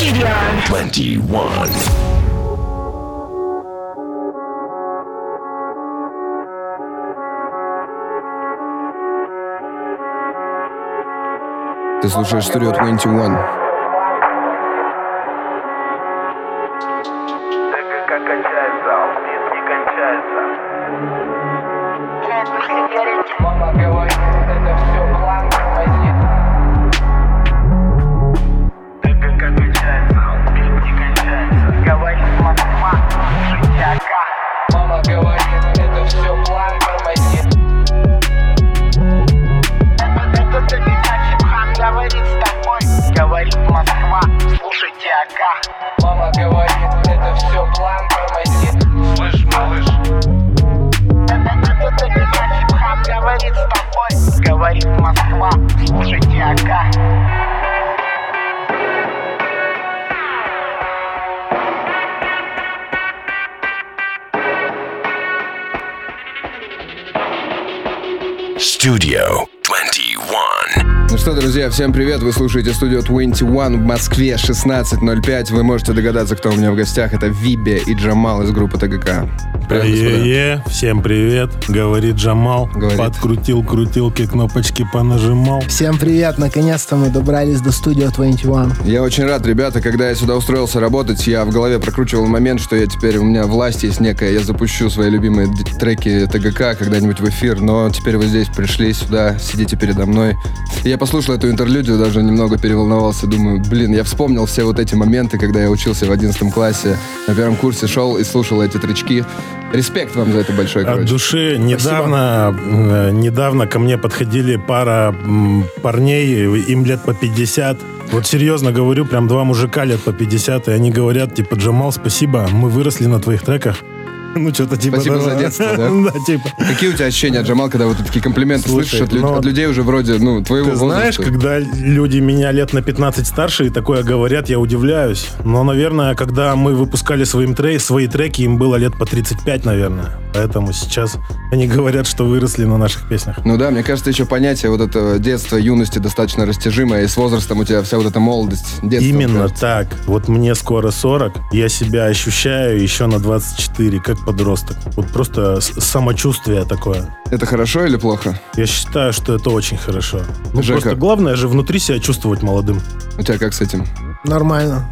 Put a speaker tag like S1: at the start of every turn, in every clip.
S1: Studio
S2: 21.
S3: Ты слушаешь Studio 21. Друзья, всем привет. Вы слушаете студию 21 в Москве 16.05. Вы можете догадаться, кто у меня в гостях. Это Вибе и Джамал из группы ТГК. Привет, господа.
S4: Е-е, всем привет, говорит Джамал.
S3: Говорит.
S4: Подкрутил крутилки, кнопочки понажимал.
S5: Всем привет! Наконец-то мы добрались до студии 21.
S3: Я очень рад, ребята, когда я сюда устроился работать, я в голове прокручивал момент, что я теперь, у меня власть есть некая, я запущу свои любимые треки ТГК когда-нибудь в эфир, но теперь вы здесь пришли сюда, сидите передо мной. Я послушал эту интерлюдию, даже немного переволновался, думаю, блин, я вспомнил все вот эти моменты, когда я учился в 11 классе, на первом курсе шел и слушал эти тречки. Респект вам за это большой,
S4: От
S3: короче.
S4: души недавно, э, недавно ко мне подходили пара парней, им лет по 50. Вот серьезно говорю, прям два мужика лет по 50, и они говорят, типа, Джамал, спасибо, мы выросли на твоих треках. Ну, что-то типа
S3: Спасибо
S4: того.
S3: за детство, да?
S4: Да, типа.
S3: Какие у тебя ощущения, Джамал, когда вот такие комплименты
S4: Слушай,
S3: слышишь от, лю-
S4: ну,
S3: от людей уже вроде, ну, твоего
S4: Ты знаешь,
S3: возраста?
S4: когда люди меня лет на 15 старше и такое говорят, я удивляюсь. Но, наверное, когда мы выпускали своим трей, свои треки, им было лет по 35, наверное. Поэтому сейчас они говорят, что выросли на наших песнях.
S3: Ну да, мне кажется, еще понятие вот этого детства, юности достаточно растяжимое, и с возрастом у тебя вся вот эта молодость, детство.
S4: Именно
S3: кажется.
S4: так. Вот мне скоро 40, я себя ощущаю еще на 24, как подросток. Вот просто самочувствие такое.
S3: Это хорошо или плохо?
S4: Я считаю, что это очень хорошо. Ну,
S3: Жека.
S4: просто главное же внутри себя чувствовать молодым.
S3: У тебя как с этим?
S5: Нормально.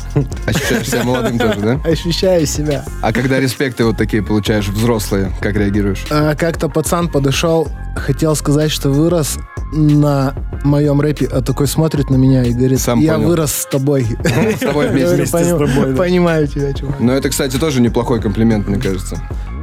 S3: Ощущаешь себя молодым тоже, да?
S5: Ощущаю себя.
S3: А когда респекты вот такие получаешь, взрослые, как реагируешь?
S5: А, Как-то пацан подошел, хотел сказать, что вырос на моем рэпе, а такой смотрит на меня и говорит,
S3: Сам
S5: я
S3: понял.
S5: вырос с тобой.
S3: С тобой вместе.
S5: Понимаю тебя, чувак.
S3: Но это, кстати, тоже неплохой комплимент, мне кажется.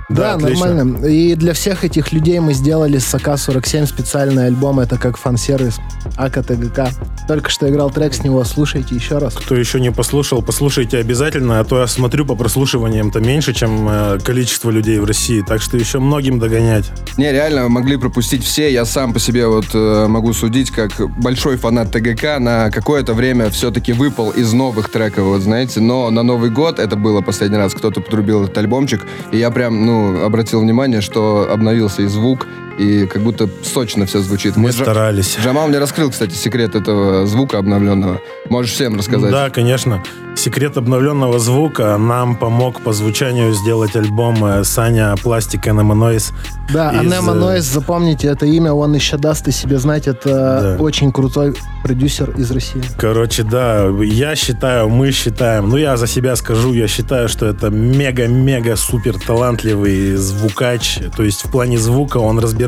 S5: Да,
S4: отлично.
S5: нормально. И для всех этих людей мы сделали с АК-47 специальный альбом. Это как фан-сервис АК-ТГК. Только что играл трек с него. Слушайте еще раз.
S4: Кто еще не послушал, послушайте обязательно, а то я смотрю по прослушиваниям-то меньше, чем э, количество людей в России, так что еще многим догонять.
S3: Не, реально, могли пропустить все. Я сам по себе вот э, могу судить, как большой фанат ТГК на какое-то время все-таки выпал из новых треков, вот знаете. Но на Новый год, это было последний раз, кто-то подрубил этот альбомчик, и я прям, ну, обратил внимание, что обновился и звук, и как будто сочно все звучит.
S4: Мы
S3: Джа-
S4: старались.
S3: Джамал мне раскрыл, кстати, секрет этого звука обновленного. Можешь всем рассказать.
S4: Да, конечно. Секрет обновленного звука нам помог по звучанию сделать альбом э, Саня Пластик Enema Noise.
S5: Да,
S4: из,
S5: Анема
S4: э,
S5: Нойз, запомните это имя, он еще даст о себе знать. Это
S4: Да.
S5: очень крутой продюсер из России.
S4: Короче, да, я считаю, мы считаем, ну я за себя скажу, я считаю, что это мега-мега супер талантливый звукач. То есть в плане звука он разбирается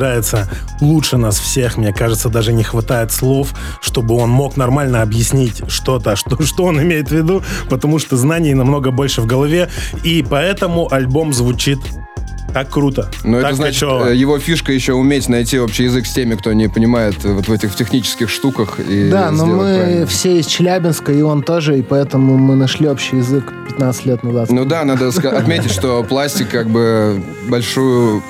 S4: лучше нас всех. Мне кажется, даже не хватает слов, чтобы он мог нормально объяснить что-то, что, что он имеет в виду, потому что знаний намного больше в голове. И поэтому альбом звучит так круто.
S3: Но
S4: так
S3: это значит,
S4: качево.
S3: э, его фишка еще уметь найти общий язык с теми, кто не понимает э, вот в этих в технических штуках. И
S5: Да, но мы
S3: правильно.
S5: все из Челябинска, и он тоже, и поэтому мы нашли общий язык 15 лет назад.
S3: Ну да, надо отметить, что пластик как бы большую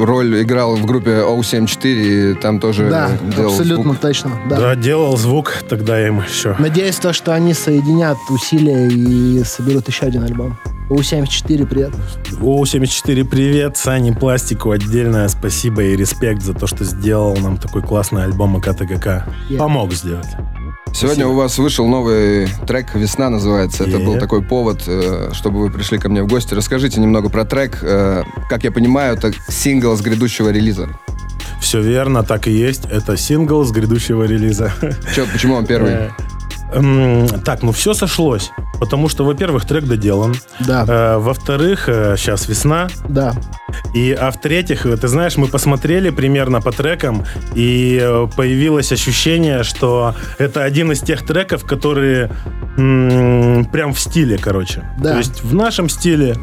S3: роль играл в группе O74, и там тоже
S5: да,
S3: делал
S5: абсолютно
S3: звук.
S5: точно. Да.
S4: Да, делал звук тогда им еще.
S5: Надеюсь, то, что они соединят усилия и соберут еще один альбом. У-74, привет.
S4: У-74, привет. Сане Пластику отдельное спасибо и респект за то, что сделал нам такой классный альбом АКТГК.
S5: Yeah.
S4: Помог сделать.
S3: Сегодня
S4: Спасибо.
S3: у вас вышел новый трек «Весна» называется. Это был такой повод, э, чтобы вы пришли ко мне в гости. Расскажите немного про трек. Э, Как я понимаю, это сингл с грядущего релиза.
S4: Все верно, так и есть. Это сингл с грядущего релиза.
S3: Че, почему он первый?
S4: Э, м, Так, ну все сошлось. Потому что, во-первых, трек доделан.
S5: Да,
S4: Э, Во-вторых, сейчас весна.
S5: да.
S4: И, а в-третьих, э, ты знаешь, мы посмотрели примерно по трекам, и э, появилось ощущение, что это один из тех треков, которые м, прям в стиле, короче.
S5: Да.
S4: То есть в нашем стиле,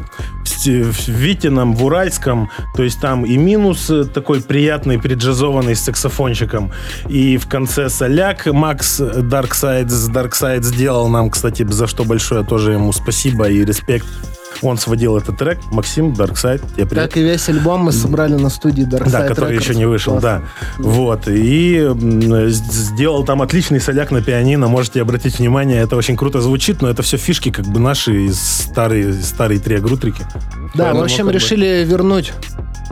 S4: сти- в Витином, в Уральском, то есть там и минус э, такой приятный, приджазованный с саксофончиком, и в конце соляк Макс Дарксайд Дарксайд сделал нам, кстати, за что большое тоже ему спасибо и респект. Он сводил этот трек. Максим Дарксайд, тебе привет.
S5: Как и весь альбом мы собрали на студии Dark
S4: Да, который
S5: Records.
S4: еще не вышел,
S5: Классно.
S4: да. Вот. И с- сделал там отличный соляк на пианино. Можете обратить внимание, это очень круто звучит, но это все фишки как бы наши старые, старые три агрутрики.
S5: Да, в
S4: Поэтому
S5: общем,
S4: как бы-
S5: решили вернуть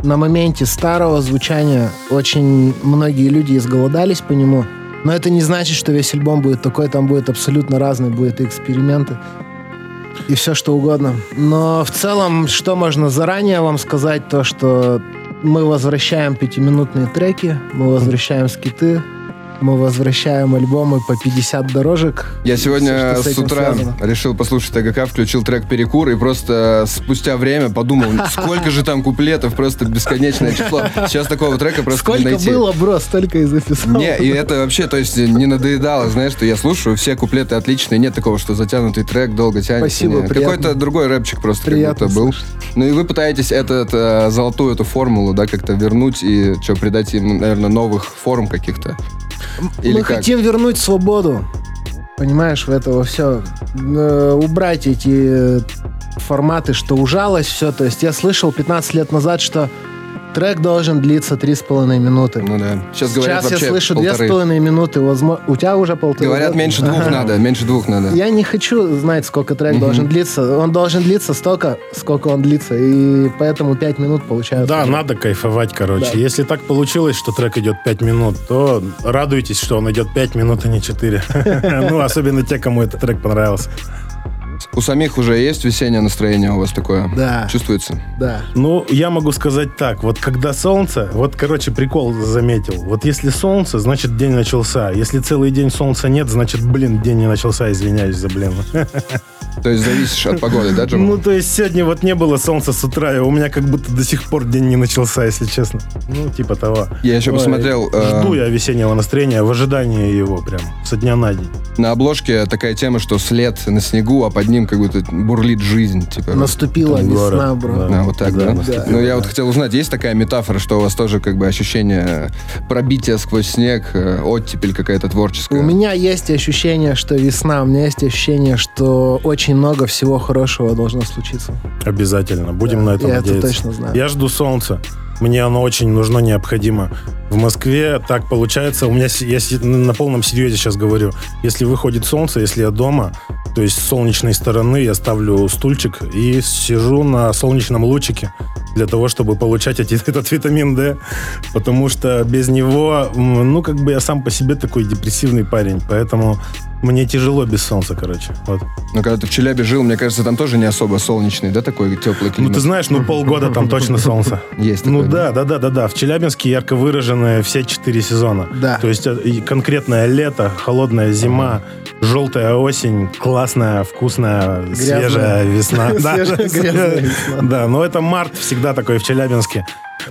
S5: на моменте старого звучания. Очень многие люди изголодались по нему. Но это не значит, что весь альбом будет такой. Там будет абсолютно разный, будет и эксперименты. И все, что угодно. Но в целом, что можно заранее вам сказать, то, что мы возвращаем пятиминутные треки, мы возвращаем скиты, мы возвращаем альбомы по 50 дорожек.
S3: Я сегодня
S5: что с
S3: утра
S5: связано.
S3: решил послушать ТГК, включил трек «Перекур» и просто спустя время подумал, сколько же там куплетов, просто бесконечное число. Сейчас такого трека просто не
S5: Сколько
S3: найти.
S5: было, бро, столько и записал.
S3: Не, и это вообще, то есть, не надоедало, знаешь, что я слушаю, все куплеты отличные, нет такого, что затянутый трек долго тянется.
S5: Спасибо,
S3: Не. Какой-то другой рэпчик просто
S5: Приятно
S3: как будто был.
S5: слышать.
S3: Ну и вы пытаетесь этот, э, золотую эту формулу, да, как-то вернуть и что, придать им, наверное, новых форм каких-то. Или
S5: Мы
S3: как?
S5: хотим вернуть свободу. Понимаешь, в этого все. убрать эти э, форматы, что ужалось все. То есть я слышал 15 лет назад, что трек должен длиться 3,5 минуты.
S3: Ну да. Сейчас, говорят
S5: Сейчас я слышу
S3: полторы.
S5: 2,5 минуты. Возможно, у тебя уже полторы.
S3: Говорят,
S5: да?
S3: меньше двух надо, меньше двух надо.
S5: Я не хочу знать, сколько трек
S3: Мгм.
S5: должен длиться. Он должен длиться столько, сколько он длится. И поэтому 5 минут получается.
S4: Да, надо кайфовать, короче.
S5: Да.
S4: Если так получилось, что трек идет 5 минут, то радуйтесь, что он идет 5 минут, а не 4. Ну, особенно те, кому этот трек понравился.
S3: У самих уже есть весеннее настроение у вас такое?
S5: Да.
S3: Чувствуется?
S5: Да.
S4: Ну, я могу сказать так. Вот когда солнце, вот, короче, прикол заметил. Вот если солнце, значит день начался. Если целый день солнца нет, значит, блин, день не начался, извиняюсь за блин.
S3: То есть зависишь от погоды, да, Джамал?
S4: Ну, то есть сегодня вот не было солнца с утра, и у меня как будто до сих пор день не начался, если честно. Ну, типа того.
S3: Я еще
S4: Ой,
S3: посмотрел... э,
S4: Жду я весеннего настроения в ожидании его прям со дня на день.
S3: На обложке такая тема, что след на снегу, а под ним как будто бурлит жизнь. Типа,
S5: Наступила
S4: Там
S5: весна,
S4: город,
S5: бро.
S4: да.
S3: А, вот так, да?
S5: наступила,
S3: Ну, я
S5: да.
S3: вот хотел узнать, есть такая метафора, что у вас тоже как бы ощущение пробития сквозь снег, э, оттепель какая-то творческая?
S5: У меня есть ощущение, что весна. У меня есть ощущение, что очень много всего хорошего должно случиться.
S4: Обязательно. Будем
S5: Да,
S4: на этом
S5: я это
S4: надеяться.
S5: точно знаю.
S4: Я жду солнца. Мне оно очень нужно, необходимо. В Москве так получается. У меня, я на полном серьезе сейчас говорю. Если выходит солнце, если я дома, то есть с солнечной стороны я ставлю стульчик и сижу на солнечном лучике для того, чтобы получать эти- этот витамин D. Потому что без него, ну, как бы я сам по себе такой депрессивный парень. Поэтому мне тяжело без солнца, короче. Вот.
S3: Ну, когда ты в Челябе жил, мне кажется, там тоже не особо солнечный, да, такой теплый
S4: Ну,
S3: климат?
S4: ты знаешь, ну, полгода там точно солнце.
S3: Есть
S4: Ну
S3: такой,
S4: да, да, да, да, да. В Челябинске ярко выражены все четыре сезона.
S5: Да.
S4: То есть э, конкретное лето, холодная зима, желтая осень, классная, вкусная, свежая весна. Да, но это март всегда такой в Челябинске.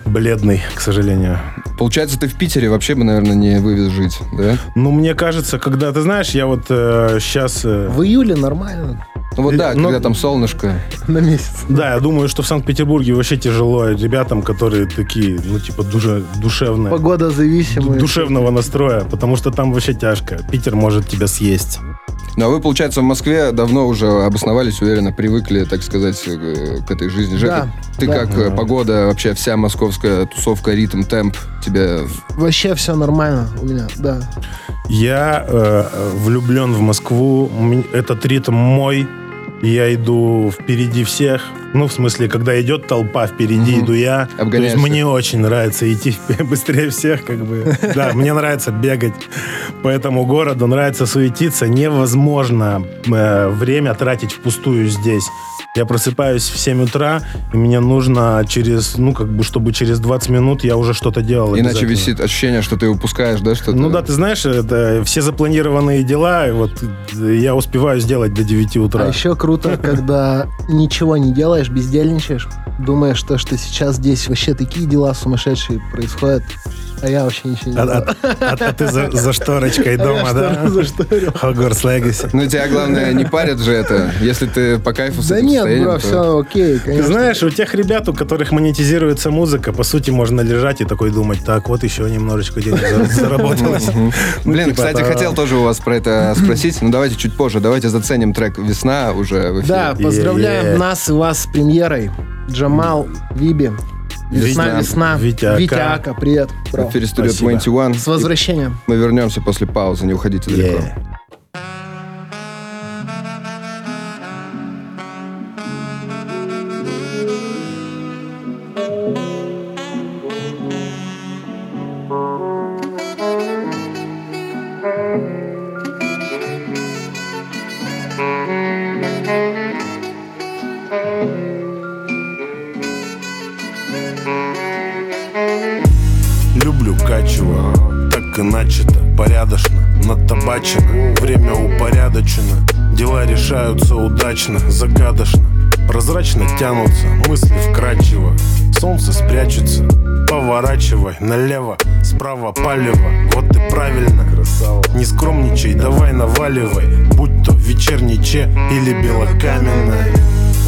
S4: Бледный, к сожалению.
S3: Получается, ты в Питере вообще бы, наверное, не вывез жить, да?
S4: Ну, мне кажется, когда, ты знаешь, я вот сейчас...
S5: В июле нормально.
S3: Ну вот да,
S4: Ну,
S3: когда там солнышко.
S5: На месяц.
S4: да, я думаю, что в Санкт-Петербурге вообще тяжело ребятам, которые такие, ну, типа, душе, душевные.
S5: Погода зависимая.
S4: душевного настроя, потому что там вообще тяжко. Питер может тебя съесть.
S3: Ну а вы, получается, в Москве давно уже обосновались, уверенно, привыкли, так сказать, э, к этой жизни. Жека,
S5: Да,
S3: ты
S5: да.
S3: как э, погода, вообще вся московская тусовка, ритм, темп, тебе...
S5: Вообще все нормально у меня, да.
S4: Я э, влюблен в Москву. Этот ритм мой. я иду впереди всех. Ну, в смысле, когда идет толпа, впереди
S3: Мгм.
S4: иду я. То есть мне очень нравится идти быстрее всех, как бы. Да, мне нравится бегать по этому городу, нравится суетиться. Невозможно э, время тратить впустую здесь. Я просыпаюсь в 7 утра, и мне нужно через, ну, как бы, чтобы через 20 минут я уже что-то делал.
S3: Иначе висит ощущение, что ты упускаешь, да, что-то.
S4: Ну да, ты знаешь, это все запланированные дела, вот я успеваю сделать до 9 утра.
S6: А еще круто, когда ничего не делаешь, бездельничаешь, думаешь, что, что сейчас здесь вообще такие дела сумасшедшие происходят, а я вообще ничего не
S4: А,
S6: делаю.
S4: а- а- ты за, за шторочкой
S6: А
S4: дома, да?
S6: штору зашторил.
S4: Хогвартс Легаси.
S3: Ну, тебя, главное, не парят же это. Если ты по кайфу с
S6: Да
S3: этим
S6: нет,
S3: состоянием,
S6: бро, все окей,
S4: Ты
S6: конечно.
S4: знаешь, у тех ребят, у которых монетизируется музыка, по сути, можно лежать и такой думать, так, вот еще немножечко денег зар- заработалось. Ну,
S3: Блин,
S4: типа,
S3: кстати, хотел тоже у вас про это спросить. Ну, давайте чуть позже. Давайте заценим трек «Весна» уже в эфире.
S6: Да, поздравляем нас и вас с премьерой. Джамал, Виби, Весна,
S3: Весна,
S6: весна.
S4: Витя Ака.
S6: Витя Ака, привет.
S3: В
S6: бро.
S3: эфире студия
S4: Спасибо.
S3: 21.
S6: С возвращением.
S3: Мы вернемся после паузы, не уходите далеко.
S4: Е. налево Справа палево, вот и правильно. Не скромничай, давай наваливай. Будь то вечерний че или белокаменная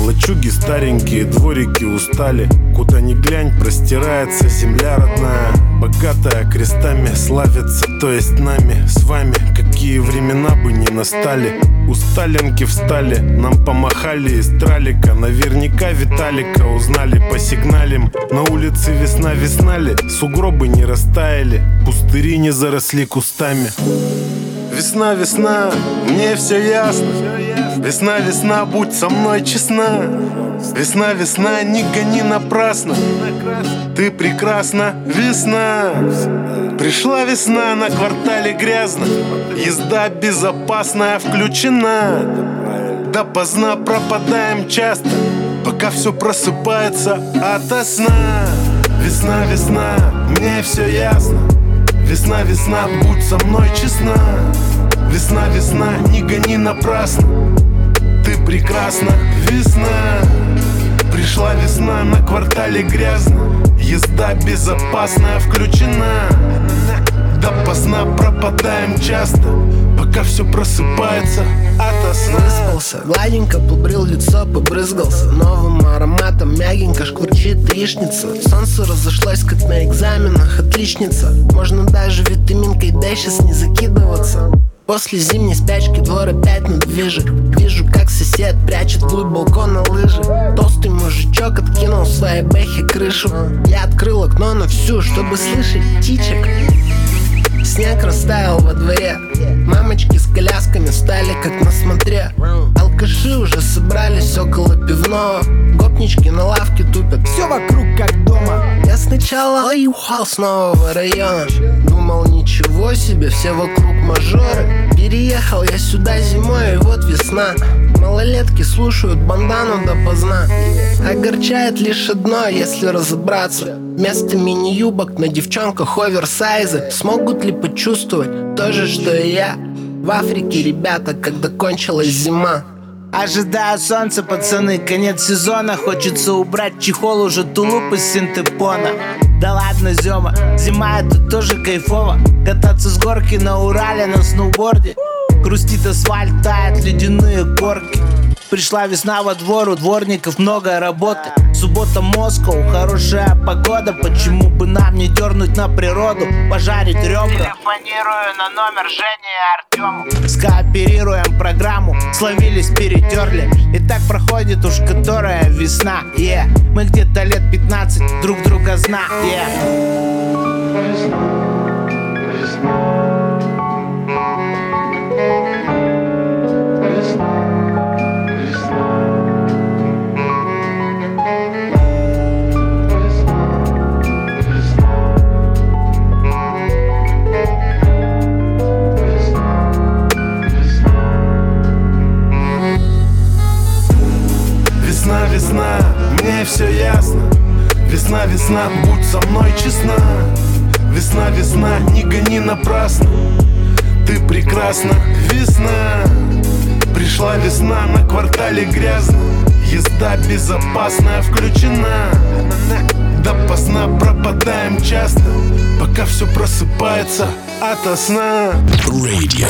S4: Лачуги старенькие, дворики устали. Куда ни глянь, простирается земля родная. Богатая крестами славится, то есть нами С вами, какие времена бы ни настали. У Сталинки встали, нам помахали из тралика. Наверняка Виталика узнали по сигналям На улице весна-весна ли, сугробы не растаяли. Пустыри не заросли кустами. Весна, весна, мне все ясно Весна, весна, будь со мной честна. Весна, весна, не гони напрасно. Ты прекрасна, весна. Пришла весна, на квартале грязно. Езда безопасная включена. Допоздна пропадаем часто. Пока все просыпается ото сна. Весна, весна, мне все ясно. Весна, весна, будь со мной честна. Весна, весна, не гони напрасно Ты прекрасна, весна. Пришла весна, на квартале грязно. Езда безопасная включена. Допоздна пропадаем часто Пока все просыпается ото сна.
S6: Выспался, гладенько побрил лицо, побрызгался Новым ароматом. Мягенько шкварчит яичница. Солнце разошлось, как на экзаменах, отличница. Можно даже витаминкой D сейчас не закидываться После зимней спячки двор опять на движек Вижу, как сосед прячет вглубь балкона лыжи. Толстый мужичок откинул своей бэхе крышу. Я открыл окно на всю, чтобы слышать птичек. Снег растаял во дворе. Мамочки с колясками стали как на смотре. Алкаши уже собрались около пивного. Гопнички на лавке тупят. Все вокруг как дома Я сначала уехал с нового района Думал ничего себе, все вокруг мажоры. Переехал я сюда зимой и вот весна. Малолетки слушают бандану допоздна. Огорчает лишь одно, если разобраться. Вместо мини-юбок на девчонках оверсайзы. Смогут ли почувствовать то же, что и я? В Африке ребята, когда кончилась зима
S1: Ожидаю солнца, пацаны, конец сезона. Хочется убрать чехол, уже тулуп из синтепона. Да ладно, Зема, зима это тоже кайфово. Кататься с горки на Урале на сноуборде. Хрустит асфальт, тает ледяные горки. Пришла весна во двор, у дворников много работы Суббота Москва, хорошая погода. Почему бы нам не дернуть на природу Пожарить ребра?
S7: Телефонирую на номер Жени и Артему.
S1: Скооперируем программу, словились, перетерли. И так проходит уж которая весна, е Мы где-то лет 15 друг друга знаем,
S8: весна, все ясно. Весна, весна, будь со мной честна. Весна, весна, не гони напрасно. Ты прекрасна, весна. Пришла весна, на квартале грязно. Езда безопасная включена. Допоздна пропадаем часто. Пока все просыпается ото сна.
S2: Radio.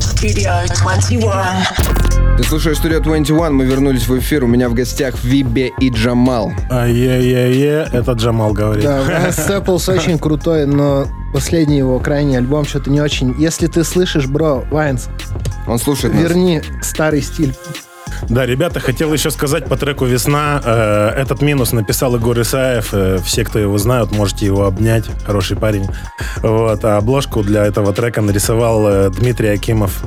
S9: Studio 21.
S3: Ты слушаешь Studio 21, мы вернулись в эфир. У меня в гостях Вибе и Джамал.
S4: А е-е-е, это Джамал говорит.
S5: Да, Степлс очень крутой, но последний его крайний альбом что-то не очень. Если ты слышишь, бро, Вайнс,
S3: Он слушает нас.
S5: верни старый стиль.
S4: Да, ребята, хотел еще сказать по треку «Весна». э, этот минус написал Егор Исаев. э, все, кто его знают, можете его обнять. Хороший парень. Вот. А обложку для этого трека нарисовал э, Дмитрий Акимов.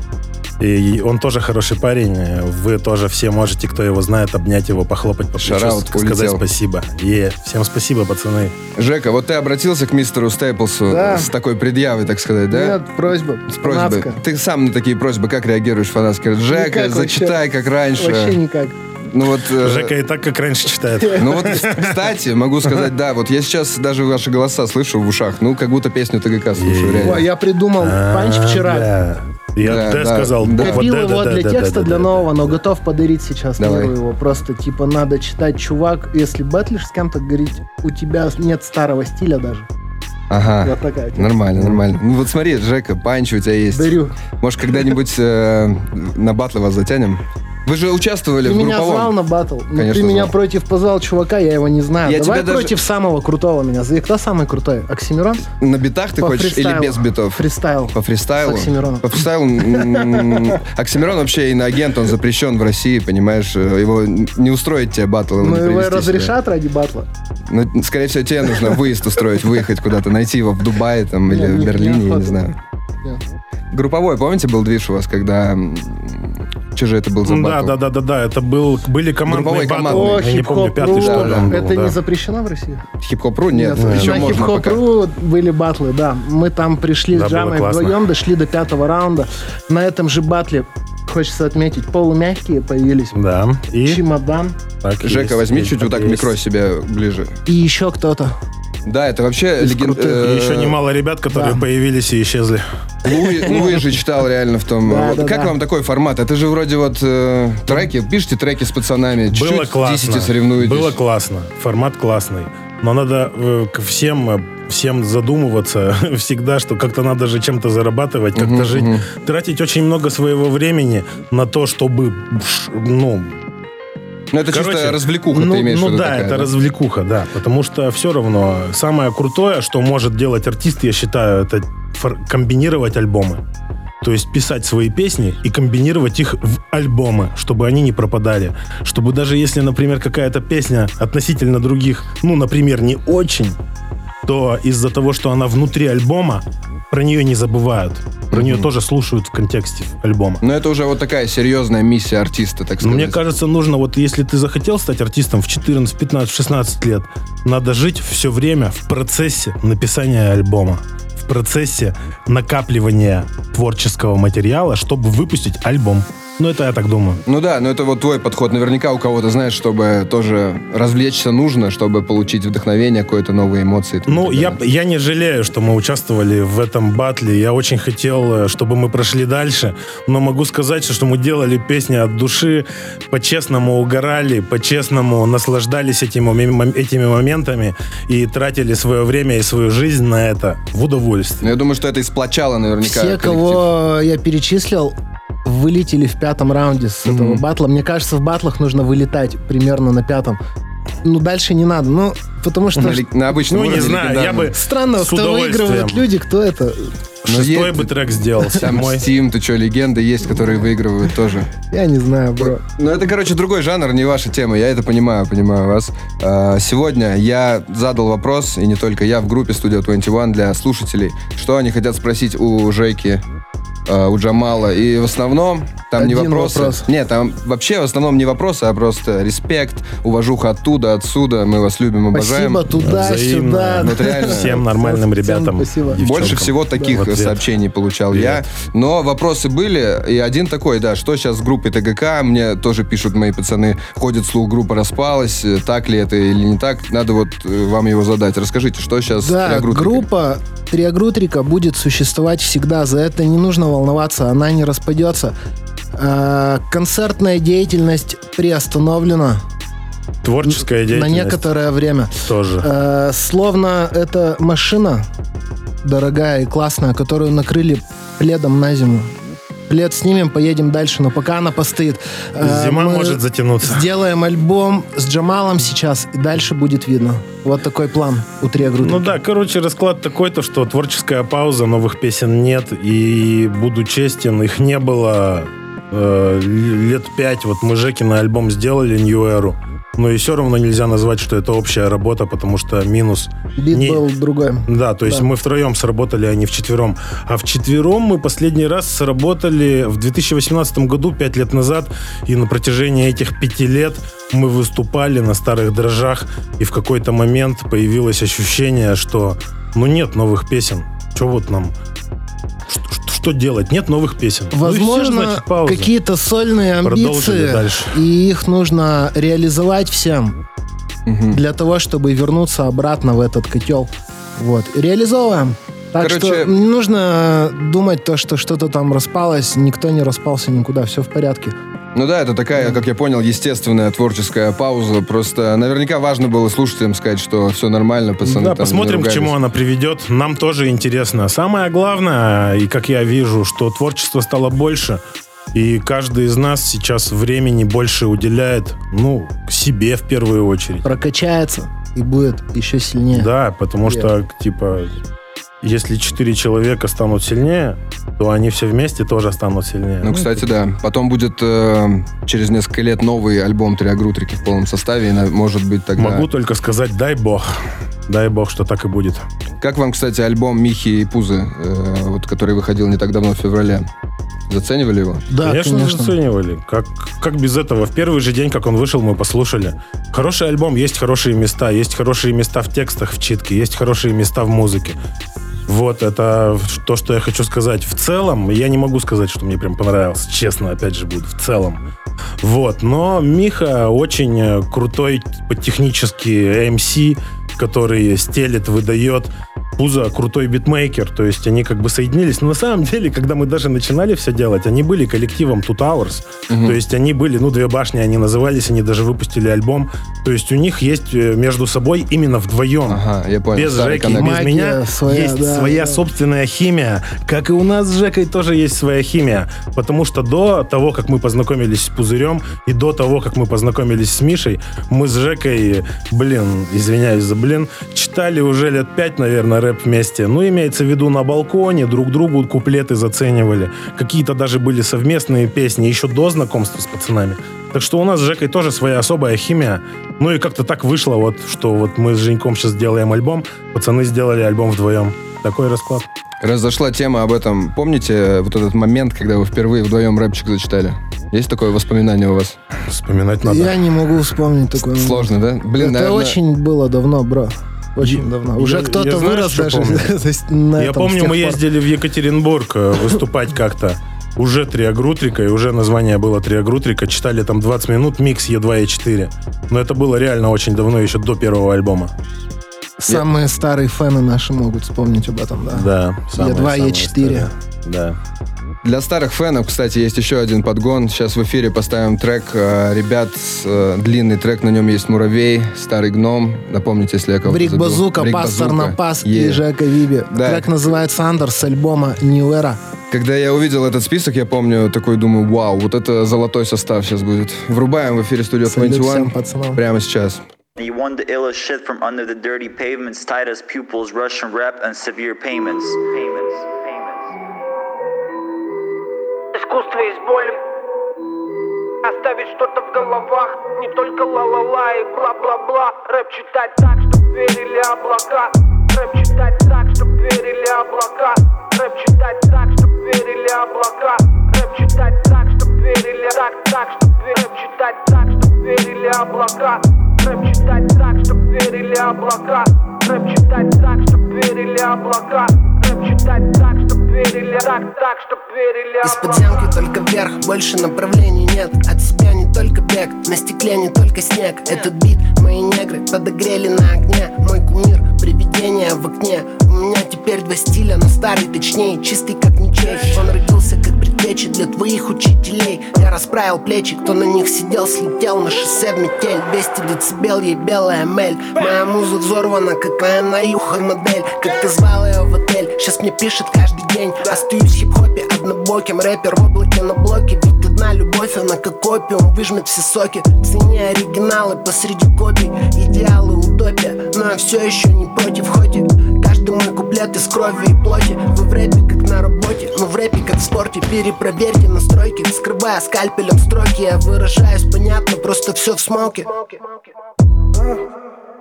S4: И он тоже хороший парень. Вы тоже все можете, кто его знает, обнять его, похлопать по плечу,
S3: Шараут
S4: сказать
S3: улетел.
S4: спасибо. Е, всем спасибо, пацаны.
S3: Жека, вот ты обратился к мистеру Стейплсу
S5: Да.
S3: с такой предъявой, так сказать, да?
S5: Нет, просьба.
S3: С просьбой.
S5: фанатская.
S3: Ты сам на такие просьбы как реагируешь, фанатский? Жека,
S5: Никак вообще.
S3: зачитай, как раньше.
S5: Вообще никак.
S3: Ну вот... э,
S4: Жека и так, как раньше читает.
S3: Ну вот, кстати, могу сказать, да, вот я сейчас даже ваши голоса слышу в ушах, ну, как будто песню ТГК слушаю, реально.
S5: я придумал панч
S4: А,
S5: вчера.
S4: Да. Я
S3: Да,
S4: Д
S3: да,
S4: сказал.
S3: да.
S5: Копил
S4: Д,
S5: его
S4: да,
S5: для
S4: да,
S5: текста,
S4: да,
S5: для
S4: да.
S5: нового, но готов подарить сейчас
S3: Давай.
S5: миру его. Просто, типа, надо читать, чувак, если бэтлишь с кем-то, говорить, у тебя нет старого стиля даже.
S3: Ага.
S5: Вот такая. тема.
S3: Нормально, нормально. Ну вот смотри, Жека, панч у тебя есть.
S5: Дарю.
S3: Может, когда-нибудь э, на батлы вас затянем? Вы же участвовали
S5: Ты
S3: в
S5: меня
S3: групповом.
S5: звал на батл, но
S3: Конечно,
S5: ты меня
S3: звал.
S5: против позвал чувака, я его не знаю.
S3: Я
S5: Давай
S3: тебя даже-
S5: против самого крутого меня. Кто самый крутой? Оксимирон?
S3: На битах ты
S5: По
S3: хочешь
S5: фристайлу.
S3: или без битов?
S5: Фристайл.
S3: По фристайлу?
S5: С Оксимироном.
S3: По фристайлу. м, Оксимирон вообще иноагент, он запрещен в России, понимаешь? Его не устроит тебе батл,
S5: Ну, его разрешат ради батла.
S3: Ну, скорее всего, тебе нужно выезд устроить, выехать куда-то, найти его в Дубае там или в
S5: не-
S3: Берлине, я не знаю. Групповой, помните, был движ у вас, когда... Что же это был за
S4: Ну Да,
S3: батл?
S4: да, да, да, да. Это был, были командные батлы. Я не помню,
S5: хип-хоп
S4: пятый, что ли,
S5: ру.
S4: он был,
S5: Это не запрещено в России?
S3: Хип-хоп.ру? Нет,
S5: Нет,
S3: еще
S5: на хип-хоп ру были батлы, да. Мы там пришли с Джамой вдвоем, дошли до пятого раунда. На этом же батле, хочется отметить, полумягкие появились.
S4: Да. И
S5: Чемодан
S4: так
S3: Жека,
S4: есть,
S3: возьми
S4: есть,
S3: чуть вот так
S4: есть.
S3: микро себе ближе.
S5: и еще кто-то.
S3: Да, это вообще
S5: Из
S3: леген-
S5: крутых.
S3: э,
S4: еще немало ребят, которые
S5: да.
S4: появились и исчезли.
S3: Луи, Луи же читал реально в том.
S5: Да,
S3: Вот
S5: да,
S3: как
S5: да.
S3: вам такой формат? Это же вроде вот э, треки, пишите треки с пацанами,
S4: Было
S3: чуть-чуть
S4: классно.
S3: 10 соревнуетесь.
S4: Было классно. Формат классный. Но надо э, всем, э, всем задумываться всегда, что как-то надо же чем-то зарабатывать, как-то жить. Тратить очень много своего времени на то, чтобы, ну,
S3: Ну это
S4: Короче,
S3: чисто развлекуха,
S4: ну,
S3: ты имеешь
S4: ну
S3: в виду
S4: да,
S3: такая,
S4: это развлекуха, да. Потому что все равно самое крутое, что может делать артист, я считаю, это комбинировать альбомы. То есть писать свои песни и комбинировать их в альбомы, чтобы они не пропадали. Чтобы даже если, например, какая-то песня относительно других, ну, например, не очень, то из-за того, что она внутри альбома, про нее не забывают. Про нее тоже слушают в контексте альбома.
S3: Но это уже вот такая серьезная миссия артиста, так сказать.
S4: мне кажется, нужно, вот если ты захотел стать артистом в 14, 15, 16 лет, надо жить все время в процессе написания альбома, в процессе накапливания творческого материала, чтобы выпустить альбом. Ну, это я так думаю.
S3: Ну да, но это вот твой подход. Наверняка у кого-то, знаешь, чтобы тоже развлечься нужно, чтобы получить вдохновение, какое-то новые эмоции.
S4: Ну, я, я не жалею, что мы участвовали в этом батле. Я очень хотел, э, чтобы мы прошли дальше. Но могу сказать, что мы делали песни от души, по-честному угорали, по-честному наслаждались этими, этими моментами и тратили свое время и свою жизнь на это в удовольствие.
S3: я думаю, что это и сплочало наверняка
S5: Все,
S3: коллектив.
S5: кого я перечислил, вылетели в пятом раунде с этого
S3: Мгм.
S5: батла. Мне кажется, в батлах нужно вылетать примерно на пятом. Ну, дальше не надо. Ну, потому что
S3: На, на обычном
S4: Ну, не
S3: уровне
S4: знаю, я бы
S5: странно,
S4: с
S5: кто выигрывают люди, кто это?
S3: Ну,
S4: Шестой
S3: есть-
S4: бы трек сделал,
S3: Там
S4: седьмой.
S3: Steam, ты что, легенды есть, которые выигрывают тоже.
S5: Я не знаю, бро.
S3: Ну, это, короче, другой жанр, не ваша тема. Я это понимаю, понимаю вас. А, Сегодня я задал вопрос, и не только я, в группе Studio 21 для слушателей, что они хотят спросить у Жеки э, у Джамала. И в основном там не
S5: Один
S3: вопросы.
S5: вопрос.
S3: Нет, там вообще в основном не вопросы, а просто респект, уважуха оттуда, отсюда. Мы вас любим, обожаем.
S5: Спасибо туда,
S4: Взаимно.
S5: сюда.
S3: Вот реально.
S4: Всем нормальным
S5: Всем
S4: ребятам.
S5: спасибо.
S4: девчонкам.
S3: Больше всего таких
S4: в ответ.
S3: сообщений получал
S4: Привет.
S3: я. Но вопросы были, и один такой, да, что сейчас с группой ТГК, мне тоже пишут мои пацаны, ходит слух, группа распалась, э, так ли это или не так, надо вот э, вам его задать. Расскажите, что сейчас
S5: Да, группа Триагрутрика будет существовать всегда. За это не нужно волноваться, она не распадется. А, концертная деятельность приостановлена
S4: Творческая
S5: на
S4: деятельность
S5: некоторое время.
S4: тоже.
S5: А, словно это машина дорогая и классная, которую накрыли пледом на зиму. Плед снимем, поедем дальше, но пока она постоит. А,
S4: Зима
S5: мы
S4: может затянуться.
S5: Сделаем альбом с Джамалом сейчас, и дальше будет видно. Вот такой план у Триагрутрики.
S4: Ну да, короче, расклад такой, то что творческая пауза, новых песен нет, и буду честен, их не было э, лет пять. Вот мы Жеки на альбом сделали New Era, но и все равно нельзя назвать, что это общая работа, потому что минус.
S5: Бит
S4: не-
S5: был другой.
S4: Да, то есть
S5: Да.
S4: мы втроем сработали, а не вчетвером. А вчетвером мы последний раз сработали в 2018 году, пять лет назад, и на протяжении этих пяти лет мы выступали на старых дрожжах, и в какой-то момент появилось ощущение, что ну нет новых песен. Что вот нам? Что, делать? Нет новых песен. Ну
S5: Возможно,
S4: пауза.
S5: какие-то сольные амбиции,
S4: дальше.
S5: и их нужно реализовать всем
S3: Мгм.
S5: для того, чтобы вернуться обратно в этот котел. Вот. Реализовываем. Так
S3: Короче-
S5: что не нужно думать то, что что-то там распалось. Никто не распался никуда, все в порядке.
S3: Ну да, это такая, как я понял, естественная творческая пауза. Просто наверняка важно было слушателям сказать, что все нормально, пацаны.
S4: Да,
S3: там
S4: посмотрим, к чему она приведет. Нам тоже интересно. Самое главное, и как я вижу, что творчество стало больше, и каждый из нас сейчас времени больше уделяет, ну, к себе в первую очередь.
S5: Прокачается и будет еще сильнее.
S4: Да, потому что, типа, если четыре человека станут сильнее, то они все вместе тоже станут сильнее.
S3: Ну, кстати, да. Потом будет э, через несколько лет новый альбом Триагрутрики в полном составе, и, может быть, тогда...
S4: Могу только сказать, дай бог. Дай бог, что так и будет.
S3: Как вам, кстати, альбом Михи и Пузы, э, вот, который выходил не так давно, в феврале? Заценивали его?
S5: Да,
S4: конечно,
S5: конечно.
S4: заценивали. Как, как без этого? В первый же день, как он вышел, мы послушали. Хороший альбом, есть хорошие места. Есть хорошие места в текстах, в читке. Есть хорошие места в музыке. Вот, это то, что я хочу сказать. В целом, я не могу сказать, что мне прям понравилось. Честно, опять же, буду. В целом. Вот, но Миха очень крутой типа, технический MC, который стелет, выдает. Пузо крутой битмейкер, то есть они как бы соединились. Но на самом деле, когда мы даже начинали все делать, они были коллективом Two Towers. То есть они были, ну, две башни они назывались, они даже выпустили альбом. То есть у них есть э, между собой именно вдвоем.
S3: Ага, я понял.
S4: Без
S3: Старый
S4: Жеки,
S3: коннект.
S4: без
S5: Магия
S4: меня
S5: своя,
S4: есть
S5: да,
S4: своя
S5: да.
S4: собственная химия. Как и у нас с Жекой тоже есть своя химия. Потому что до того, как мы познакомились с Пузырем, и до того, как мы познакомились с Мишей, мы с Жекой, блин, извиняюсь за блин, читали уже лет пять, наверное, рэп вместе. Ну, имеется в виду на балконе, друг другу куплеты заценивали. Какие-то даже были совместные песни еще до знакомства с пацанами. Так что у нас с Жекой тоже своя особая химия. Ну и как-то так вышло, вот, что вот мы с Женьком сейчас делаем альбом, пацаны сделали альбом вдвоем. Такой расклад.
S3: Раз тема об этом, помните вот этот момент, когда вы впервые вдвоем рэпчик зачитали? Есть такое воспоминание у вас?
S4: Вспоминать надо.
S5: Я не могу вспомнить такое.
S3: Сложно, да? Блин,
S5: Это
S3: наверное,
S5: очень было давно, бро. Очень
S4: Я-
S5: давно.
S4: я-
S5: Уже
S4: я
S5: кто-то вырос даже
S4: помню? Я
S5: этом,
S4: помню, мы
S5: пор.
S4: ездили в Екатеринбург э, выступать как-то. Уже Триагрутрика, и уже название было Триагрутрика. Читали там 20 минут, микс Е2 и 4. Но это было реально очень давно, еще до первого альбома.
S5: Самые старые фэны наши могут вспомнить об этом, да.
S4: Да. самое-
S5: Е2,
S4: самое
S5: Е4.
S4: старое. Да.
S3: Для старых фенов, кстати, есть еще один подгон. Сейчас в эфире поставим трек. э, Ребят, э, длинный трек, на нем есть «Муравей», «Старый гном». Напомните, если я кого-то
S5: Брик
S3: забыл.
S5: Базука,
S3: Брик
S5: Пастор
S3: Базука.
S5: на пас
S3: Е.
S5: и Жека Виби.
S3: Да.
S5: Трек называется «Андер» с альбома New Era.
S3: Когда я увидел этот список, я помню, такой думаю, вау, вот это золотой состав сейчас будет. Врубаем в эфире студию
S5: Салют
S3: 21
S5: всем пацанам.
S3: прямо сейчас.
S10: He won the illest shit from under the dirty pavements, tight as pupils, Russian rap, and severe payments. Payments. Payments.
S11: Искусство есть боль. Оставить что-то в головах, не только ла-ла-ла и бла-бла-бла. Рэп читать так, чтоб верили облака. Рэп читать так, чтоб верили облака. Рэп читать так, чтоб верили облака Рэп читать так, чтоб верили Так, так, чтоб Рэп читать так, чтоб верили облака Рэп читать так, чтоб верили облака Рэп читать так, чтоб верили облака Рэп читать так, верили Так, так, чтоб верили
S6: Из подземки только вверх, больше направлений нет. От себя не только бег, на стекле не только снег. Этот бит мои негры подогрели на огне. Мой кумир, привидение в окне. У меня теперь два стиля, но старый точнее Чистый как ничей Он родился как предтеча для твоих учителей. Я расправил плечи, кто на них сидел, слетел на шоссе в метель. 200 децибел, ей белая мель. Моя муза взорвана, как твоя наюха модель. Как ты звал ее в сейчас мне пишет каждый день. Остаюсь хип-хопе однобоким Рэпер в облаке на блоке. Ведь одна любовь, она как опиум Выжмет все соки. Цени оригиналы посреди копий. Идеалы утопия Но я все еще не против. Хоть и каждый мой куплет из крови и плоти. Вы в рэпе как на работе Но в рэпе как в спорте. Перепроверьте настройки Скрывая скальпелем строки. Я выражаюсь понятно Просто все в смоке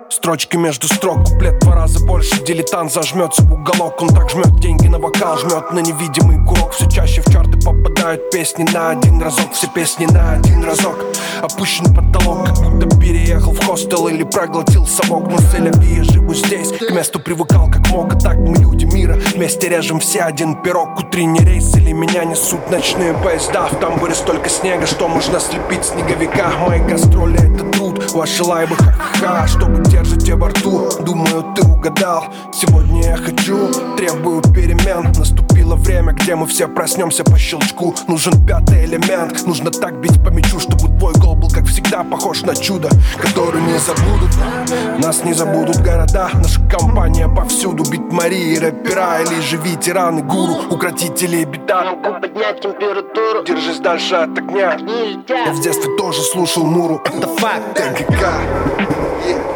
S12: Строчки между строк, куплет два раза больше Дилетант зажмется в уголок. Он так жмет деньги на вокал, жмет на невидимый курок. Все чаще в чарты попадают песни на один разок Все песни на один разок. Опущен потолок, как будто переехал в хостел Или проглотил совок, но селяви я живу здесь К месту привыкал как мог, а так мы люди мира Вместе режем все один пирог. Утренний рейс или меня несут ночные поезда. В тамбуре столько снега, что можно слепить снеговика. Мои гастроли это труд, ваши лайбы. Ха-ха-ха Чтобы держите во рту, думаю ты угадал. Сегодня я хочу, требую перемен. Наступило время, где мы все проснемся по щелчку. Нужен пятый элемент, нужно так бить по мячу Чтобы твой гол был как всегда похож на чудо Который не забудут, нас не забудут города. Наша компания повсюду, бит Марии, рэпера Или же ветераны, гуру, укротители беда
S6: Могу поднять температуру.
S12: Держись дальше от огня. Я в детстве тоже слушал Муру. Это факт. ТГК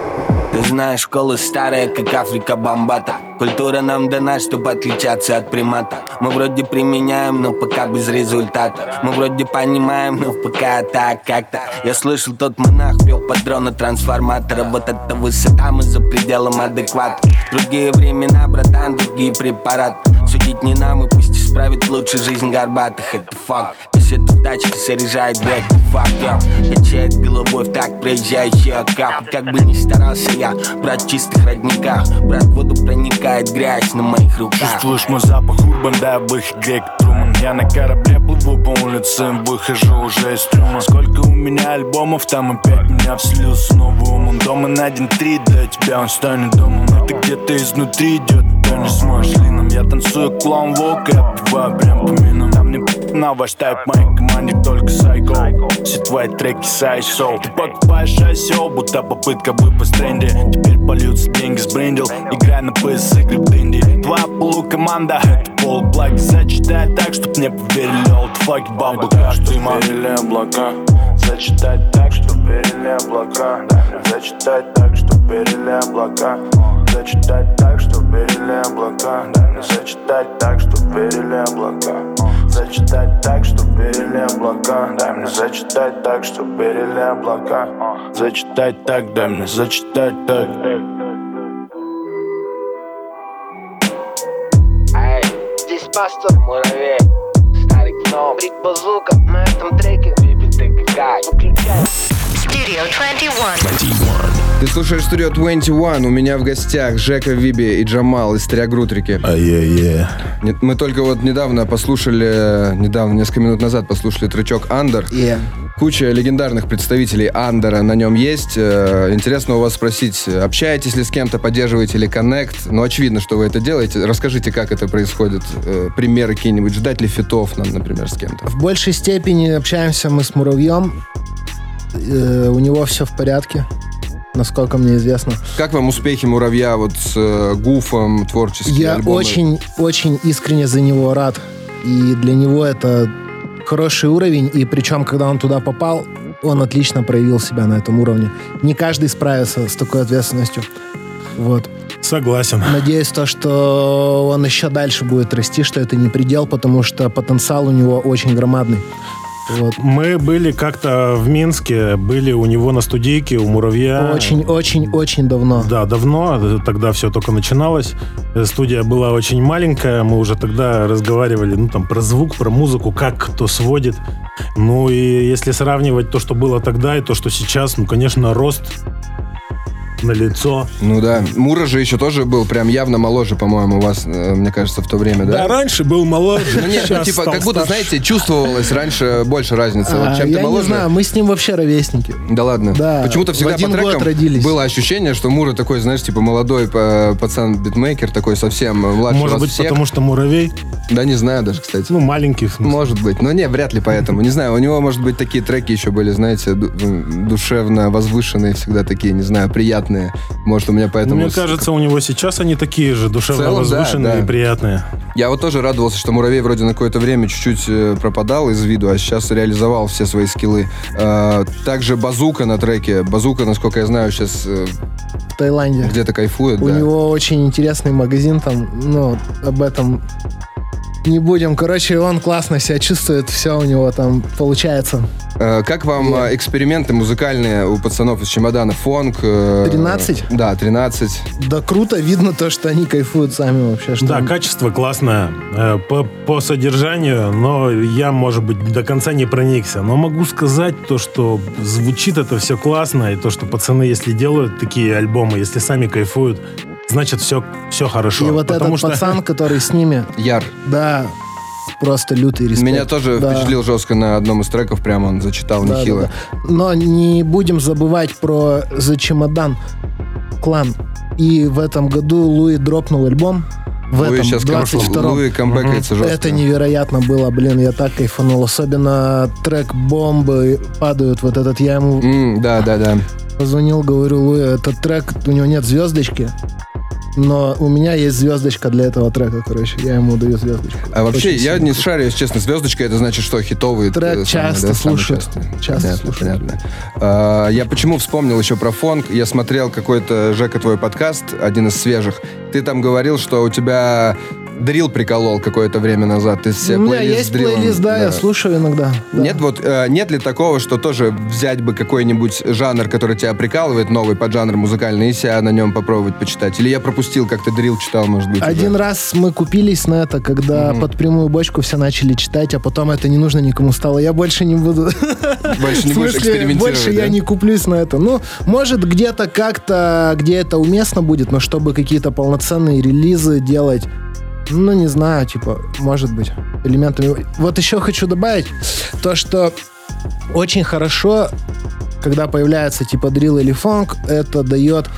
S13: Ты знаешь, школы старые, как Африка Бомбата Культура нам дана, чтобы отличаться от примата. Мы вроде применяем, но пока без результата. Мы вроде понимаем, но пока так как-то. Я слышал, тот монах пел под дрона трансформатора. Вот эта высота, мы за пределом адеквата. Другие времена, братан, другие препараты Судить не нам, и пусть исправит лучше жизнь горбатых. Это факт эта тачка заряжает бэк, факт, я Качает головой в так проезжающий окап Как бы ни старался я, брат чистых родниках Брат воду проникает грязь на моих руках.
S14: Чувствуешь мой запах урбан, да, грек, Труман Я на корабле плыву по улицам, выхожу уже из трюма. Сколько у меня альбомов, там опять меня вселился новый ум Он дома на один-три, для тебя он станет домом. Это где-то изнутри идет, ты не сможешь лином. Я танцую клоун волк, я отбиваю прям по минам на ваш тайп, моей команде только сайко. Все твои треки сайшоу Ты покупаешь ICO, будто попытка выпасть тренде. Теперь польются деньги с брендил. Играй на PS игры в дэнди. Твоя полукоманда, это пол благи Зачитай так, чтоб мне поверили. Бабу, как дыма Верили облака. Зачитать так, чтоб верили облака. Зачитать так, чтоб верили облака. Зачитать так, чтоб верили облака. Зачитать так, чтоб верили облака Зачитать так, чтоб верили облака. Дай мне зачитать так, чтоб верили облака. Зачитать так, дай мне зачитать так.
S6: Эй, здесь пастор муравей. Старый гном, Рик Базука На этом треке Биби ТКК Выключай.
S9: Studio 21.
S2: 21.
S3: Ты слушаешь студию 21. У меня в гостях Жека Виби и Джамал из Триагрутрики.
S4: Ай-яй-яй.
S3: Нет, Мы только вот недавно послушали, недавно, несколько минут назад послушали тречок «Андер».
S5: Yeah.
S3: Куча легендарных представителей Андера на нем есть. Э, Интересно у вас спросить, общаетесь ли с кем-то, поддерживаете ли коннект? Ну, очевидно, что вы это делаете. Расскажите, как это происходит. Э, Примеры какие-нибудь. Ждать ли фитов, нам, например, с кем-то?
S5: В большей степени общаемся мы с Муравьем. Э, у него все в порядке, насколько мне известно.
S3: Как вам успехи Муравья вот с э, Гуфом, творческие
S5: Я
S3: альбомы?
S5: очень, очень искренне за него рад. И для него это хороший уровень. И причем, когда он туда попал, он отлично проявил себя на этом уровне. Не каждый справится с такой ответственностью. Вот.
S4: Согласен.
S5: Надеюсь, то, что он еще дальше будет расти, что это не предел, потому что потенциал у него очень громадный. Вот.
S4: Мы были как-то в Минске, были у него на студийке, у Муравья.
S5: Очень-очень-очень давно.
S4: Да, давно, тогда все только начиналось. Студия была очень маленькая, мы уже тогда разговаривали, ну, там, про звук, про музыку, как кто сводит. Ну, и если сравнивать то, что было тогда и то, что сейчас, ну, конечно, рост на лицо.
S3: Ну да. Мура же еще тоже был прям явно моложе, по-моему, у вас, э, мне кажется, в то время, да?
S4: Да, раньше был моложе.
S3: Ну нет, ну, типа, как будто,
S4: старше.
S3: знаете, чувствовалось раньше больше разницы.
S5: А,
S3: вот чем
S5: я
S3: ты моложе.
S5: не знаю, мы с ним вообще ровесники.
S3: Да ладно.
S5: Да,
S3: Почему-то всегда по трекам
S5: родились.
S3: было ощущение, что Мура такой, знаешь, типа молодой па- пацан-битмейкер, такой совсем младший
S4: Может
S3: вас
S4: быть,
S3: всех.
S4: потому что муравей,
S3: Да не знаю даже, кстати.
S4: ну, маленький.
S3: Может быть, но не, вряд ли поэтому. Не знаю, у него, может быть, такие треки еще были, знаете, душевно возвышенные, всегда такие, не знаю, приятные. Может, у меня поэтому...
S4: Мне кажется, у него сейчас они такие же душевно
S3: целом, да,
S4: возвышенные
S3: да.
S4: и приятные.
S3: Я вот тоже радовался, что Муравей вроде на какое-то время чуть-чуть э, пропадал из виду, а сейчас реализовал все свои скиллы. А, также Базука на треке. Базука, насколько я знаю, сейчас э,
S5: В Таиланде.
S3: где-то кайфует.
S5: У
S3: да.
S5: него очень интересный магазин там, ну, об этом не будем. Короче, он классно себя чувствует, все у него там получается.
S3: Э, Как вам э, эксперименты музыкальные у пацанов из чемодана? Фонк? э,
S5: 13?
S3: Да, 13.
S5: Да круто, видно то, что они кайфуют сами вообще. Что
S4: Да, качество классное э, по, по содержанию, но я, может быть, до конца не проникся. Но могу сказать то, что звучит это все классно, и то, что пацаны, если делают такие альбомы, если сами кайфуют, значит, все, все хорошо.
S5: И вот
S4: Потому
S5: этот
S4: что
S5: пацан, который с ними,
S3: Яр.
S5: да, просто лютый респект.
S3: Меня тоже
S5: Да.
S3: впечатлил жестко на одном из треков, прям он зачитал
S5: Да,
S3: нехило.
S5: да, да. Но не будем забывать про «За чемодан» клан. И в этом году Луи дропнул альбом. В
S3: Луи
S5: этом,
S3: сейчас
S5: 22
S3: Луи камбэкается жестко.
S5: Это невероятно было, блин, я так кайфанул. Особенно трек «Бомбы» падают, вот этот, я ему
S3: М, да, да, да.
S5: позвонил, говорю, Луи, этот трек, у него нет звездочки, но у меня есть звездочка для этого трека, короче, я ему даю звездочку.
S3: А вообще,
S5: Очень
S3: я
S5: сильно.
S3: не шарю, если честно, звездочка, это значит, что хитовый.
S5: Трек
S3: самый,
S5: часто
S3: да,
S5: слушаю. Часто
S3: понятно,
S5: слушаю.
S3: понятно. А, я почему вспомнил еще про фонк? Я смотрел какой-то, Жека, твой подкаст, один из свежих. Ты там говорил, что у тебя дрил приколол какое-то время назад. Ты себе
S5: У меня
S3: плейлист
S5: есть
S3: дрилом,
S5: плейлист, да, я слушаю иногда. да.
S3: Нет, вот э, нет ли такого, что тоже взять бы какой-нибудь жанр, который тебя прикалывает, новый поджанр музыкальный, и себя на нем попробовать почитать? Или я пропустил, как ты дрил читал, может быть?
S5: Один
S3: уже?
S5: раз мы купились на это, когда под прямую бочку все начали читать, а потом это не нужно никому стало. Я больше не буду.
S3: Больше не будешь экспериментировать,
S5: Больше
S3: да?
S5: я не куплюсь на это. Ну, может, где-то как-то, где это уместно будет, но чтобы какие-то полноценные релизы делать, ну, не знаю, типа, может быть, элементами. Вот еще хочу добавить то, что очень хорошо когда появляется типа дрил или фонк, это дает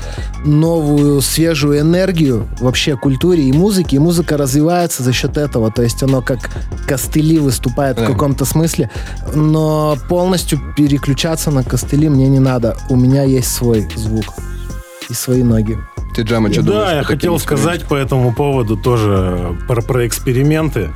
S5: новую свежую энергию вообще культуре и музыке, и музыка развивается за счет этого, то есть оно как костыли выступает
S3: Да.
S5: в каком-то смысле, но полностью переключаться на костыли мне не надо, у меня есть свой звук и свои ноги.
S3: Ты, Джама, что думаешь?
S4: Да, я хотел сказать по этому поводу тоже про, про эксперименты.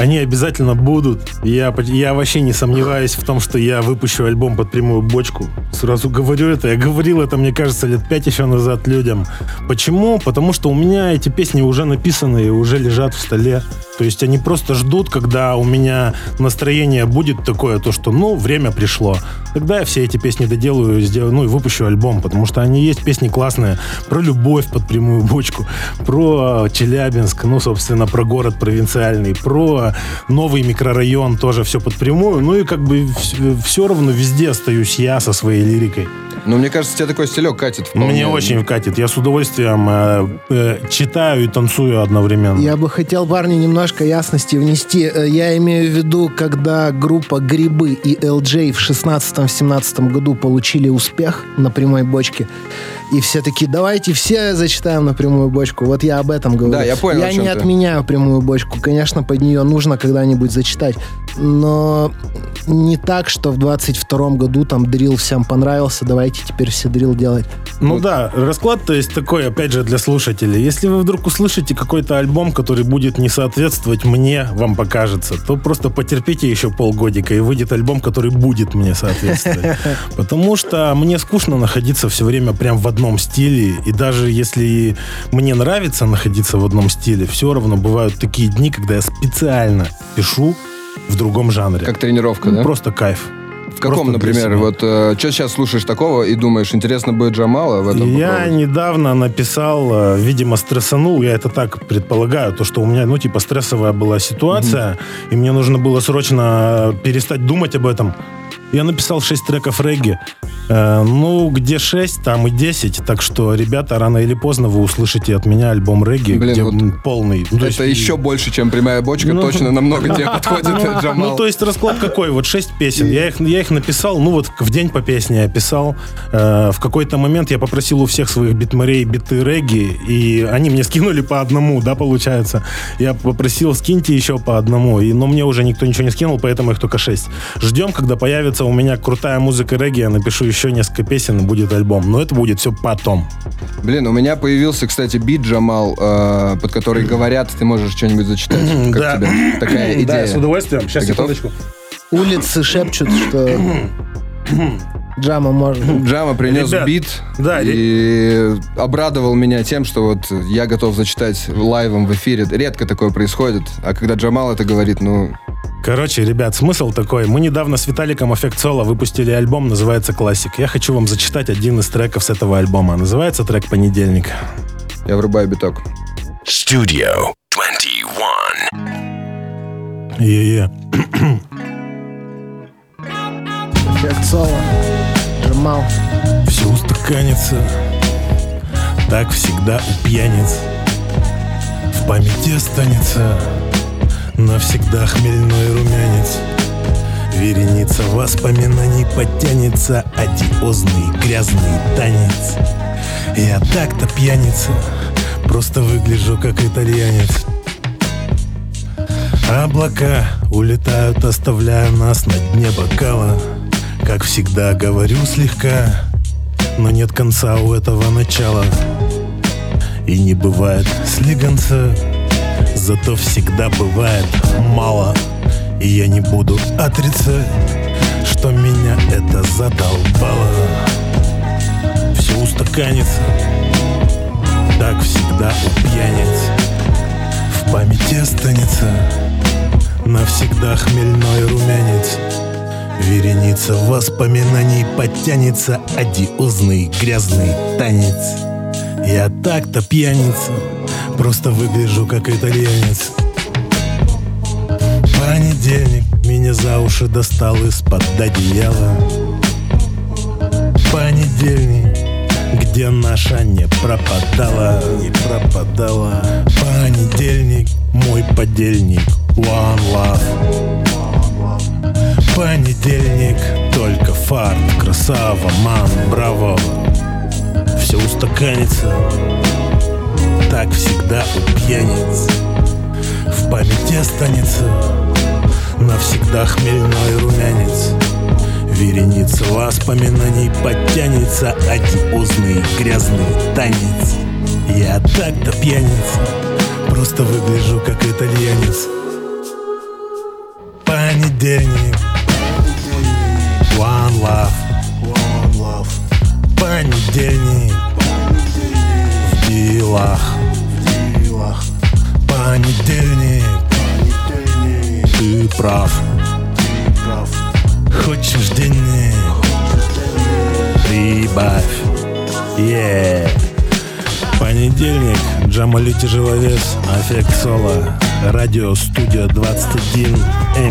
S4: Они обязательно будут. Я, я вообще не сомневаюсь в том, что я выпущу альбом под прямую бочку. Сразу говорю это. Я говорил это, мне кажется, лет пять еще назад людям. Почему? Потому что у меня эти песни уже написаны и уже лежат в столе. То есть они просто ждут, когда у меня настроение будет такое, то что, ну, время пришло. Тогда я все эти песни доделаю, сделаю, ну и выпущу альбом, потому что они есть песни классные про любовь под прямую бочку, про Челябинск, ну, собственно, про город провинциальный, про новый микрорайон, тоже все под прямую. Ну и как бы все равно везде остаюсь я со своей лирикой.
S3: Ну, мне кажется, тебе такой стилек катит. вполне.
S4: Мне очень вкатит. Я с удовольствием э, э, читаю и танцую одновременно.
S5: Я бы хотел, парни, немножко ясности внести. Э, Я имею в виду, когда группа Грибы и LJ в 16-17 году получили успех на прямой бочке, и все такие, давайте все зачитаем на прямую бочку. Вот я об этом говорю.
S3: Да, я понял, о
S5: Я
S3: чем
S5: не
S3: ты.
S5: отменяю прямую бочку. Конечно, под нее нужно когда-нибудь зачитать. Но не так, что в 22 году там дрил всем понравился, давайте теперь все дрил делать.
S4: Ну да, расклад то есть такой, опять же, для слушателей. Если вы вдруг услышите какой-то альбом, который будет не соответствовать мне, вам покажется, то просто потерпите еще полгодика, и выйдет альбом, который будет мне соответствовать. Потому что мне скучно находиться все время прям в одном стиле, и даже если мне нравится находиться в одном стиле, все равно бывают такие дни, когда я специально пишу в другом жанре.
S3: Как тренировка, да?
S4: Просто кайф.
S3: В каком, например, вот что сейчас слушаешь такого и думаешь, интересно будет Джамала в этом
S4: Я
S3: попробовать?
S4: недавно написал, э, видимо, стрессанул, я это так предполагаю, то, что у меня, ну, типа, стрессовая была ситуация, и мне нужно было срочно перестать думать об этом. Я написал 6 треков регги. Э, ну, где 6, там и 10. Так что, ребята, рано или поздно вы услышите от меня альбом регги,
S3: Блин,
S4: где
S3: вот
S4: полный. Ну, то
S3: Это
S4: есть-
S3: еще больше, чем прямая бочка,
S4: Ну.
S3: точно намного тебе подходит
S4: ну,
S3: Джамал.
S4: ну, то есть расклад какой? Вот шесть песен. Я их, я их написал, ну вот в день по песне я писал. Э, в какой-то момент я попросил у всех своих битмарей биты регги, и они мне скинули по одному, да, получается. Я попросил, скиньте еще по одному, и, но мне уже никто ничего не скинул, поэтому их только шесть. Ждем, когда появится у меня крутая музыка регги, я напишу еще несколько песен, и будет альбом. Но это будет все потом.
S3: Блин, у меня появился, кстати, бит Джамал, э, под который говорят, ты можешь что-нибудь зачитать. Как
S4: Да.
S3: тебе такая идея?
S4: Да, с удовольствием. Сейчас, секундочку.
S5: Улицы шепчут, что Джама может...
S3: Джама принес
S4: Ребят,
S3: бит
S4: да,
S3: и обрадовал меня тем, что вот я готов зачитать лайвом в эфире. Редко такое происходит, а когда Джамал это говорит, ну,
S4: Короче, ребят, смысл такой. Мы недавно с Виталиком Эффект Соло выпустили альбом, называется «Классик». Я хочу вам зачитать один из треков с этого альбома. Называется трек «Понедельник».
S3: я врубаю биток.
S2: Studio 21.
S4: Е-е.
S5: Эффект соло. Джамал.
S4: Все устаканится, так всегда у пьяниц. В памяти останется навсегда хмельной румянец. Вереница воспоминаний подтянется одиозный грязный танец. Я так-то пьяница, просто выгляжу как итальянец. Облака улетают, оставляя нас на дне бокала. Как всегда говорю слегка, но нет конца у этого начала. И не бывает слегонца, зато всегда бывает мало. И я не буду отрицать, что меня это задолбало. Все устаканится, так всегда у пьяниц. В памяти останется навсегда хмельной румянец. Вереница воспоминаний подтянется одиозный грязный танец. Я так-то пьяница, просто выгляжу как итальянец. Понедельник меня за уши достал из-под одеяла. Понедельник, где наша не пропадала, не пропадала. Понедельник, мой подельник, one love. Понедельник, только фарт, красава, ман, браво. Все устаканится, так всегда у пьяниц В памяти останется навсегда хмельной румянец. Вереница воспоминаний подтянется одиозный грязный танец. Я так-то пьяница, просто выгляжу как итальянец. Понедельник love, one love. Понедельник. В делах, делах. Понедельник, ты прав, ты прав. Хочешь денег, прибавь, yeah. Понедельник, Джамали Тяжеловес, Аффект Соло, Радио Студия 21,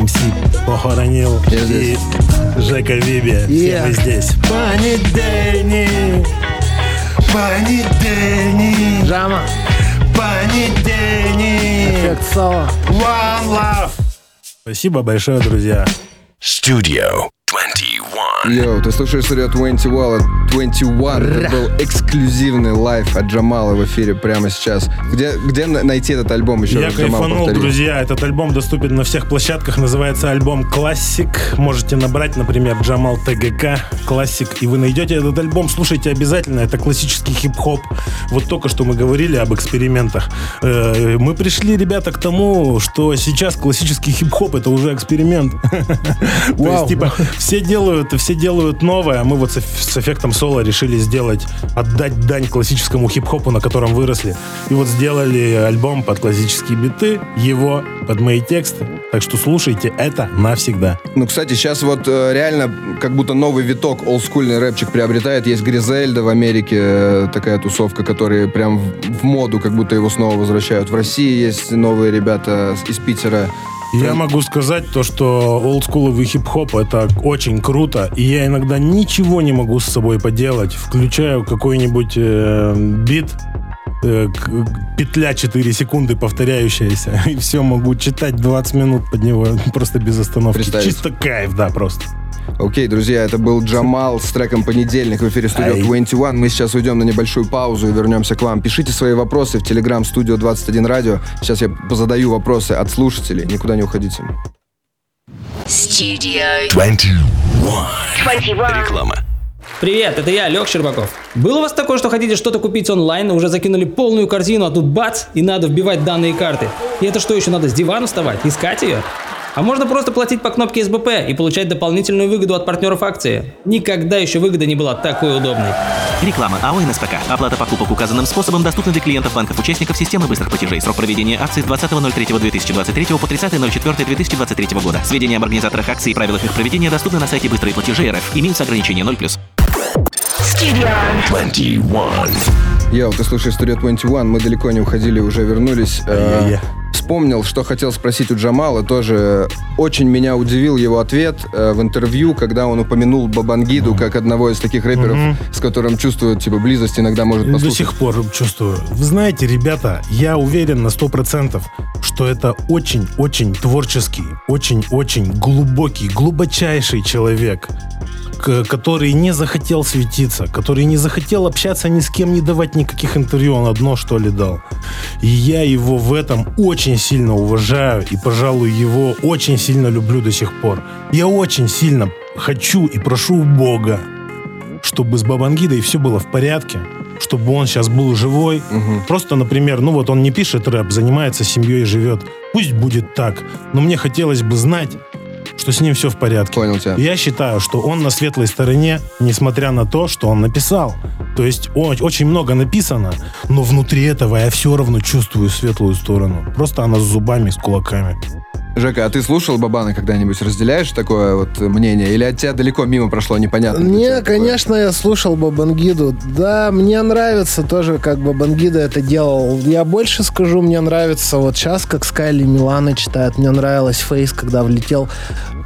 S4: МС Похоронил и Жека Виби. Все
S5: Yeah.
S4: мы здесь. Понедельник, понедельник,
S5: Джама.
S4: понедельник,
S5: Эффект соло.
S4: one love. Спасибо большое, друзья.
S2: Studio 21.
S3: Йоу, ты слушаешь Studio 21, 21. Это был эксклюзивный live от Джамала в эфире прямо сейчас. Где, где на- найти этот альбом еще
S4: Я
S3: раз,
S4: кайфанул,
S3: повтори.
S4: друзья. Этот альбом доступен на всех площадках. Называется альбом «Классик». Можете набрать, например, Джамал ТГК «Классик». И вы найдете этот альбом. Слушайте обязательно. Это классический хип-хоп. Вот только что мы говорили об экспериментах. Э, Мы пришли, ребята, к тому, что сейчас классический хип-хоп это уже эксперимент. То есть, типа, все делают, все делают новое, а мы вот с, с эффектом соло решили сделать, отдать дань классическому хип-хопу, на котором выросли. И вот сделали альбом под классические биты, его под мои тексты. Так что слушайте это навсегда.
S3: Ну, кстати, сейчас вот э, реально как будто новый виток олдскульный рэпчик приобретает. Есть Гризельда в Америке, э, такая тусовка, которые прям в, в моду как будто его снова возвращают. В России есть новые ребята из Питера.
S4: Я могу сказать то, что олдскуловый хип-хоп это очень круто, и я иногда ничего не могу с собой поделать. Включаю какой-нибудь э, бит, э, петля 4 секунды повторяющаяся, и все, могу читать 20 минут под него просто без остановки. Чисто кайф, да, просто.
S3: Окей, друзья, это был Джамал с треком «Понедельник» в эфире Studio
S4: Ай.
S3: 21. Мы сейчас уйдем на небольшую паузу и вернемся к вам. Пишите свои вопросы в Telegram Studio 21 Radio. Сейчас я позадаю вопросы от слушателей. Никуда не уходите.
S9: Studio
S2: 21.
S9: 21.
S2: Реклама.
S15: Привет, это я, Лех Щербаков. Было у вас такое, что хотите что-то купить онлайн, уже закинули полную корзину, а тут бац, и надо вбивать данные карты. И это что, еще надо с дивана вставать, искать ее? А можно просто платить по кнопке СБП и получать дополнительную выгоду от партнеров акции. Никогда еще выгода не была такой удобной.
S16: Реклама АО НСПК. Оплата покупок указанным способом доступна для клиентов банков-участников системы быстрых платежей. Срок проведения акции с 20.03.2023 по 30.04.2023 года. Сведения об организаторах акций и правилах их проведения доступны на сайте быстрые платежи РФ. Имеются ограничения 0+.
S9: Studio
S2: 21.
S3: Йоу, ты слушаешь Studio 21, мы далеко не уходили, уже вернулись. Э,
S4: Ай-яй-яй.
S3: Вспомнил, что хотел спросить у Джамала, тоже очень меня удивил его ответ э, в интервью, когда он упомянул Бабангиду как одного из таких рэперов, с которым чувствует, типа, близость, иногда может
S4: До
S3: послушать.
S4: сих пор чувствую. Вы знаете, ребята, я уверен на 100%, что это очень-очень творческий, очень-очень глубокий, глубочайший человек, который не захотел светиться, который не захотел общаться ни с кем, не давать никаких интервью, он одно что ли дал. И я его в этом очень сильно уважаю и, пожалуй, его очень сильно люблю до сих пор. Я очень сильно хочу и прошу у Бога, чтобы с Бабангидой все было в порядке, чтобы он сейчас был живой. Просто, например, ну вот он не пишет рэп, занимается семьей, живет. Пусть будет так. Но мне хотелось бы знать, что с ним все в порядке.
S3: Понял тебя.
S4: Я считаю, что он на светлой стороне, несмотря на то, что он написал. То есть о- очень много написано, но внутри этого я все равно чувствую светлую сторону. Просто она с зубами, с кулаками.
S3: Жека, а ты слушал Бабана когда-нибудь? Разделяешь такое вот мнение? Или от тебя далеко мимо прошло, непонятно?
S5: Не,
S3: такое?
S5: конечно, я слушал Бабангиду. Да, мне нравится тоже, как Бабангида это делал. Я больше скажу, мне нравится вот сейчас, как Скайли Милана читает. Мне нравилось Фейс, когда влетел.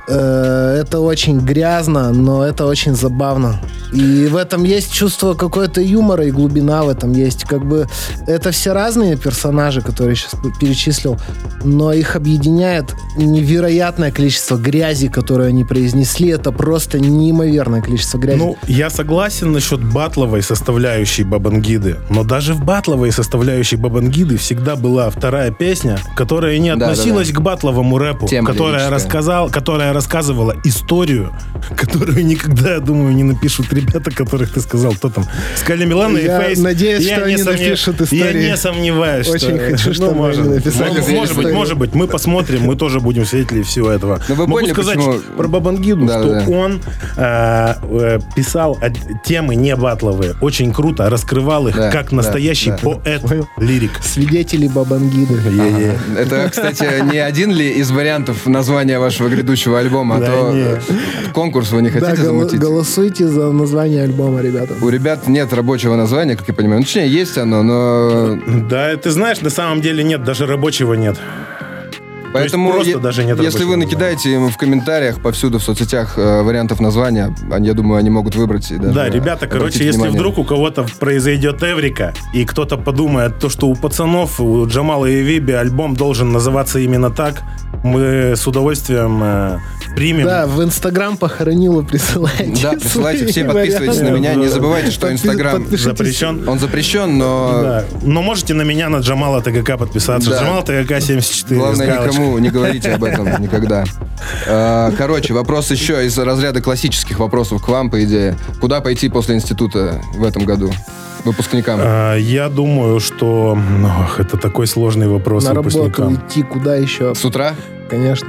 S5: Э, Это очень грязно, но это очень забавно. И в этом есть чувство какой-то юмора и глубина в этом есть. Как бы это все разные персонажи, которые сейчас перечислил, но их объединяет невероятное количество грязи, которую они произнесли. Это просто неимоверное количество грязи.
S4: Ну, я согласен насчет батловой составляющей Бабангиды, но даже в батловой составляющей Бабангиды всегда была вторая песня, которая не
S3: Да,
S4: относилась
S3: да, да.
S4: к батловому рэпу,
S3: Тема
S4: которая, рассказал, которая рассказывала историю, которую никогда, я думаю, не напишут ребята, которых ты сказал, кто там, Скали Милана и
S5: Я
S4: Фейс.
S5: надеюсь,
S4: Я
S5: что
S4: не
S5: они
S4: сомнев-
S5: напишут
S4: Я
S5: истории.
S4: не сомневаюсь,
S5: Очень
S4: что...
S5: хочу,
S4: ну,
S5: чтобы
S4: может,
S5: они написали
S4: может,
S3: историю.
S4: может быть, может быть, мы посмотрим, мы тоже будем свидетелей всего этого.
S3: Ну, вы
S4: Могу
S3: поняли,
S4: сказать
S3: почему-
S4: про Бабангиду,
S3: Да,
S4: что
S3: да,
S4: он э, э, писал темы не батловые, очень круто раскрывал их
S3: Да,
S4: как
S3: да,
S4: настоящий
S3: да.
S4: поэт, лирик.
S5: Свидетели Бабангиды.
S4: Е-е.
S3: Это, кстати, не один ли из вариантов названия вашего грядущего альбома, а
S4: Да
S3: то конкурс вы не хотите замутить?
S5: голосуйте за название альбома, ребята.
S3: У ребят нет рабочего названия, как я понимаю. Ну, точнее, есть оно, но...
S4: Да, ты знаешь, на самом деле нет, даже рабочего нет.
S3: Поэтому,
S4: просто
S3: е-
S4: даже нет
S3: если вы накидаете им в комментариях повсюду в соцсетях э, вариантов названия, они, я думаю, они могут выбрать и даже
S4: Да, ребята, короче, если
S3: внимание.
S4: вдруг у кого-то произойдет эврика, и кто-то подумает, то, что у пацанов, у Джамала и Виби альбом должен называться именно так, мы с удовольствием э, примем.
S5: Да, в Инстаграм похоронила, присылайте.
S3: Да, присылайте, все подписывайтесь на меня. Не забывайте, что Инстаграм.
S4: Запрещен.
S3: Он запрещен, но
S4: Да. Но можете на меня, на Джамала ТГК подписаться.
S3: Да.
S4: Джамал ТГК 74.
S3: главное
S4: с галочкой.
S3: никому не говорите об этом никогда. А, Короче, вопрос еще из разряда классических вопросов к вам, по идее. Куда пойти после института в этом году? Выпускникам.
S4: А, Я думаю, что... Ох, это такой сложный вопрос
S5: На работу
S4: выпускникам.
S5: идти куда еще?
S3: С утра?
S5: Конечно.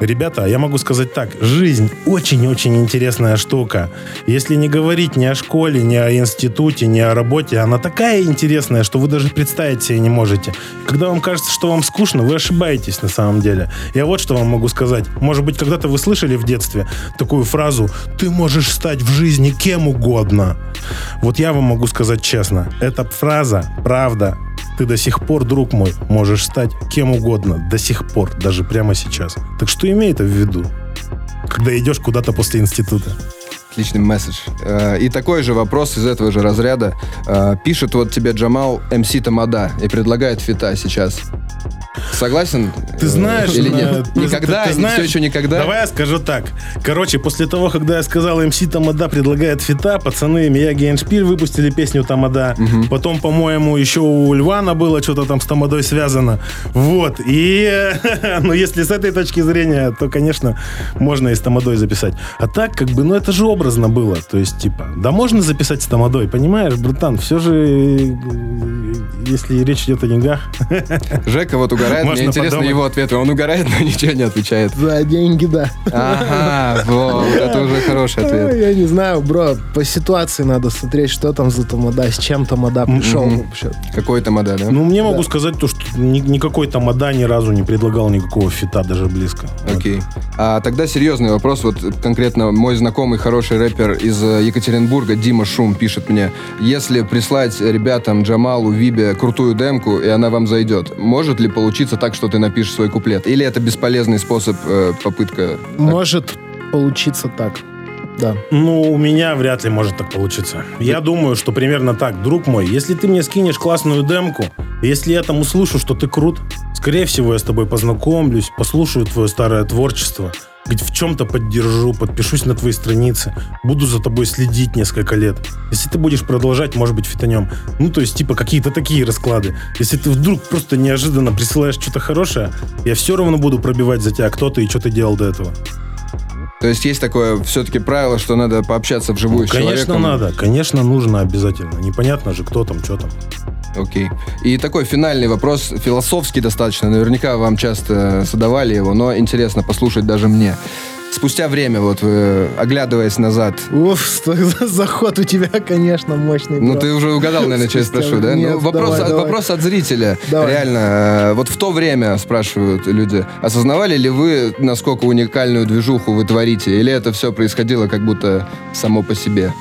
S4: Ребята, я могу сказать так. Жизнь очень-очень интересная штука. Если не говорить ни о школе, ни о институте, ни о работе, она такая интересная, что вы даже представить себе не можете. Когда вам кажется, что вам скучно, вы ошибаетесь на самом деле. Я вот что вам могу сказать. Может быть, когда-то вы слышали в детстве такую фразу «Ты можешь стать в жизни кем угодно». Вот я вам могу сказать честно. Эта фраза, правда, ты до сих пор, друг мой, можешь стать кем угодно. До сих пор, даже прямо сейчас. Так что имей это в виду, когда идешь куда-то после института.
S3: Отличный месседж. Э, И такой же вопрос из этого же разряда. Э, Пишет вот тебе Джамал МС Тамада и предлагает фита сейчас. Согласен?
S4: Ты знаешь,
S3: Или нет?
S4: ты-
S3: Никогда?
S4: ты знаешь,
S3: Все еще никогда?
S4: Давай я скажу так. Короче, после того, когда я сказал МС Тамада предлагает фита, пацаны Мияги Эншпиль выпустили песню Тамада. Потом, по-моему, еще у Львана было что-то там с Тамадой связано. Вот. И, ну, если с этой точки зрения, то, конечно, можно и с Тамадой записать. А так, как бы, ну, это же образно было. То есть, типа, да можно записать с Тамадой, понимаешь, братан? Все же, э, если речь идет о деньгах.
S3: Жека вот угорает, мне
S4: Можно
S3: интересно
S4: подумать.
S3: его ответы. Он угорает, но ничего не отвечает.
S5: За деньги, да.
S3: Ага, вот, это уже хороший ответ.
S5: Я не знаю, бро, по ситуации надо смотреть, что там за тамада, с чем тамада пришел вообще.
S3: Какой тамада, да?
S4: Ну, мне могу сказать то, что ни- никакой тамада ни разу не предлагал никакого фита, даже близко.
S3: Окей. А тогда серьезный вопрос. Вот конкретно мой знакомый хороший рэпер из э, Екатеринбурга, Дима Шум, пишет мне, если прислать ребятам Джамалу, Вибе крутую демку, и она вам зайдет, может ли получиться так, что ты напишешь свой куплет? Или это бесполезный способ, э, попытка?
S5: Может получиться так. Да.
S4: Ну, у меня вряд ли может так получиться. Я думаю, что примерно так. Друг мой, если ты мне скинешь классную демку, если я там услышу, что ты крут, скорее всего, я с тобой познакомлюсь, послушаю твое старое творчество, ведь в чем-то поддержу, подпишусь на твои страницы, буду за тобой следить несколько лет. Если ты будешь продолжать, может быть, фитонем. Ну, то есть, типа, какие-то такие расклады. Если ты вдруг просто неожиданно присылаешь что-то хорошее, я все равно буду пробивать за тебя, кто ты и что ты делал до этого.
S3: То есть есть такое все-таки правило, что надо пообщаться вживую с
S4: Конечно,
S3: человеком?
S4: надо. Конечно, нужно обязательно. Непонятно же, кто там, что там.
S3: Окей. И такой финальный вопрос, философский достаточно. Наверняка вам часто задавали его, но интересно послушать даже мне. Спустя время, вот вы, оглядываясь назад,
S5: Уф, заход у тебя, конечно, мощный.
S3: ну
S5: бро.
S3: ты уже угадал, наверное, что я спрошу, да?
S5: Нет,
S3: ну, вопрос,
S5: давай,
S3: от,
S5: давай.
S3: вопрос от зрителя.
S5: Давай.
S3: Реально, э, вот в то время, спрашивают люди, осознавали ли вы, насколько уникальную движуху вы творите? Или это все происходило как будто само по себе?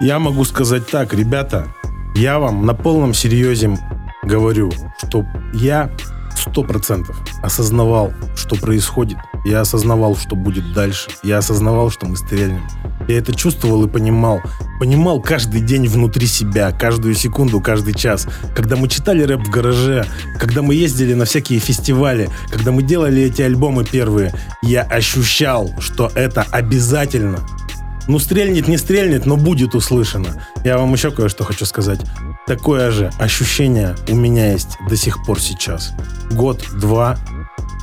S4: Я могу сказать так, ребята, я вам на полном серьезе говорю, что я сто процентов осознавал, что происходит. Я осознавал, что будет дальше. Я осознавал, что мы стрельнем. Я это чувствовал и понимал. Понимал каждый день внутри себя, каждую секунду, каждый час. Когда мы читали рэп в гараже, когда мы ездили на всякие фестивали, когда мы делали эти альбомы первые, я ощущал, что это обязательно ну, стрельнет, не стрельнет, но будет услышано. Я вам еще кое-что хочу сказать. Такое же ощущение у меня есть до сих пор сейчас. Год, два,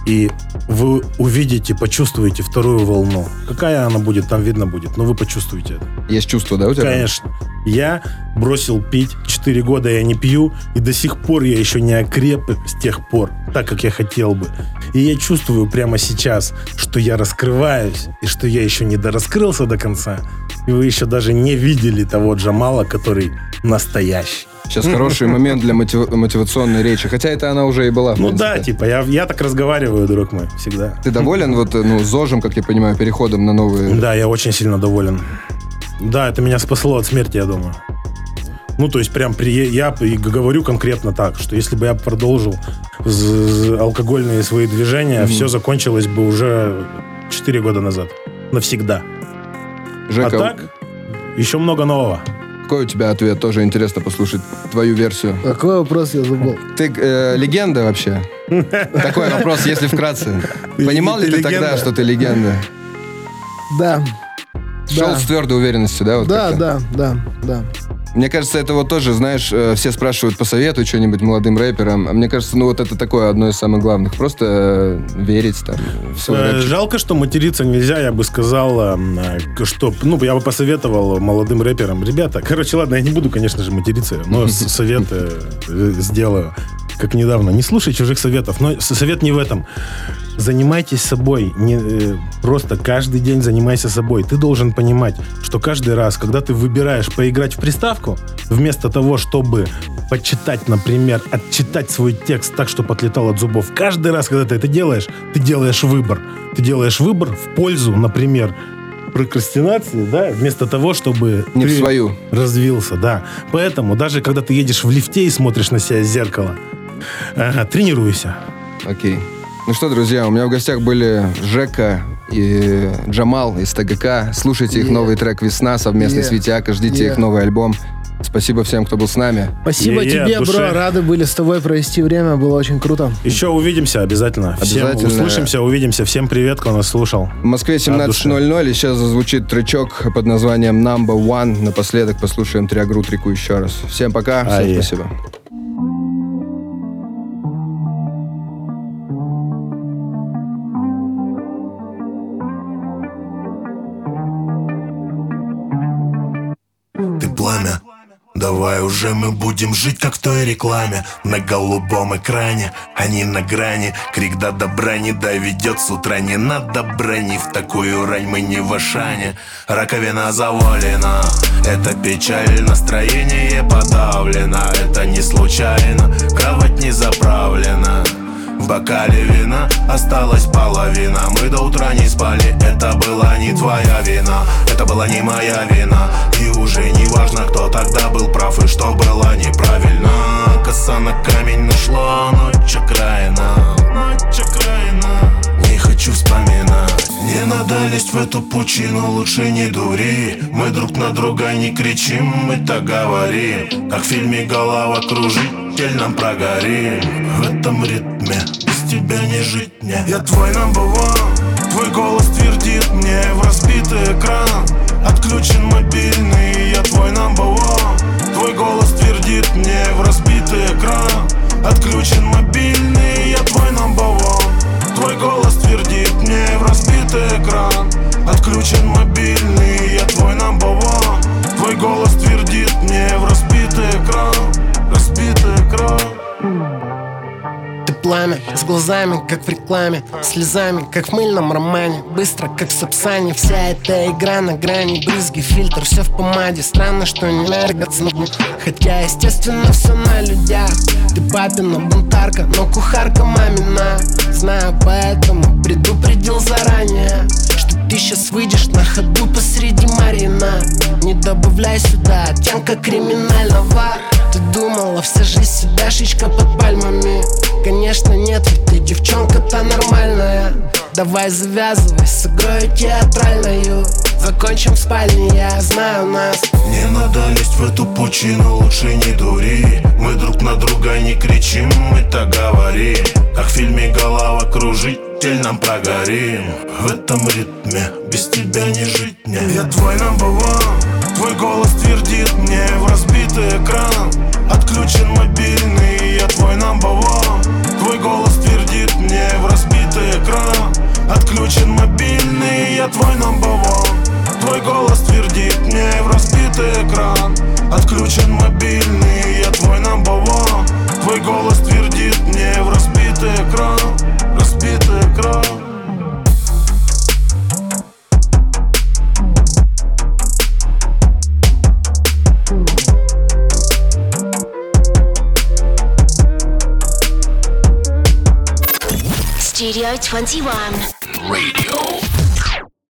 S4: и вы увидите, почувствуете вторую волну. Какая она будет, там видно будет, но вы почувствуете это.
S3: Есть чувство, да, у тебя?
S4: Конечно. Я бросил пить, 4 года я не пью, и до сих пор я еще не окреп с тех пор, так как я хотел бы. И я чувствую прямо сейчас, что я раскрываюсь, и что я еще не дораскрылся до конца. И вы еще даже не видели того Джамала, который настоящий.
S3: Сейчас хороший момент для мотив- мотивационной речи. Хотя это она уже и была.
S4: Ну да, типа, я, я так разговариваю, друг мой, всегда.
S3: Ты доволен вот, ну, ЗОЖем, как я понимаю, переходом на новые...
S4: Да, я очень сильно доволен. Да, это меня спасло от смерти, я думаю. Ну, то есть, прям при, я говорю конкретно так, что если бы я продолжил алкогольные свои движения,
S3: Мгм.
S4: все закончилось бы уже 4 года назад. Навсегда.
S3: Жека,
S4: а так, еще много нового.
S3: какой у тебя ответ? Тоже интересно послушать твою версию.
S5: Какой вопрос я забыл?
S3: Ты э, легенда вообще? Такой вопрос, если вкратце. Понимал ли
S4: ты
S3: тогда, что ты легенда?
S5: Да.
S3: Шел с твердой уверенностью, да?
S5: Да, да, да, да.
S3: Мне кажется, это вот тоже, знаешь, э, все спрашивают, посоветуй что-нибудь молодым рэперам. А мне кажется, ну вот это такое одно из самых главных. Просто э, верить там в свой
S4: Э. Жалко, что материться нельзя. Я бы сказал, что, ну, я бы посоветовал молодым рэперам. Ребята, короче, ладно, я не буду, конечно же, материться, но с- совет э, сделаю.
S17: как недавно, не слушай чужих советов. Но совет не в этом. Занимайтесь собой. Не, э, просто каждый день занимайся собой. Ты должен понимать, что каждый раз, когда ты выбираешь поиграть в приставку, вместо того, чтобы почитать, например, отчитать свой текст так, чтобы отлетал от зубов, каждый раз, когда ты это делаешь, ты делаешь выбор. Ты делаешь выбор в пользу, например, прокрастинации, да, вместо того, чтобы
S3: Не в
S17: ты
S3: свою.
S17: развился, да. Поэтому даже когда ты едешь в лифте и смотришь на себя из зеркала, ага, тренируйся.
S3: Окей. Ну что, друзья, у меня в гостях были Жека и Джамал из ТГК. Слушайте их
S5: Е.
S3: новый трек «Весна» совместно
S5: Е.
S3: с Витяка. Ждите
S5: Е.
S3: их новый альбом. Спасибо всем, кто был с нами.
S5: Спасибо
S17: Е-е,
S5: тебе,
S17: от души.
S5: бро. Рады были с тобой провести время. Было очень круто.
S17: Еще увидимся обязательно. Всем
S3: Обязательно.
S17: услышимся, увидимся. Всем привет, кто нас слушал.
S3: В Москве
S17: От души.
S3: 17.00, и сейчас зазвучит тречок под названием Number One. Напоследок послушаем Триагру Трику еще раз. Всем пока, всем
S17: Ае.
S3: спасибо.
S4: Уже мы будем жить, как в той рекламе. На голубом экране, они на грани. Крик до добра не доведет с утра Не надо брани, в такую рань мы не в Ашане Раковина завалена, это печаль Настроение подавлено, это не случайно Кровать не заправлена в бокале вина осталась половина. Мы до утра не спали, это была не твоя вина. Это была не моя вина. И уже не важно, кто тогда был прав И что было неправильно. Коса на камень нашла ночь окраина. Ночь окраина хочу вспоминать. Не надо лезть в эту пучину, лучше не дури. Мы друг на друга не кричим, мы так говорим. Как в фильме голова кружитель нам прогорим. В этом ритме без тебя не жить мне. Я твой number one Твой голос твердит мне в разбитый экран. Отключен мобильный, я твой number one. Твой голос твердит мне в разбитый экран. Отключен мобильный, я твой number one Твой голос твердит мне в разбитый экран. Отключен мобильный, я твой number one. Твой голос твердит мне в разбитый экран
S6: с глазами, как в рекламе Слезами, как в мыльном романе. Быстро, как в Сапсане. Вся эта игра на грани. Брызги, фильтр, все в помаде. Странно, что не мергаться Хотя, естественно, все на людях. Ты папина бунтарка, но кухарка мамина. Знаю, поэтому предупредил заранее Что ты сейчас выйдешь на ходу посреди Марина. Не добавляй сюда оттенка криминального Ты думала, вся жизнь седашечка под пальмами. Конечно нет, ведь ты девчонка-то нормальная. Давай завязывай с игрой театральную Закончим в спальне, я знаю нас.
S4: Не надо лезть в эту пучину, лучше не дури. Мы друг на друга не кричим, мы так говорим. Как в фильме голова кружитель нам прогорим. В этом ритме без тебя не жить мне. Я твой number one Твой голос твердит мне в разбитый экран. Отключен мобильный, я твой number one. Твой голос твердит мне в разбитый экран. Отключен мобильный, я твой number one. Твой голос твердит мне в разбитый экран. Отключен мобильный, я твой number one. Твой голос твердит мне в разбитый экран. Разбитый экран
S9: Studio 21.
S2: Radio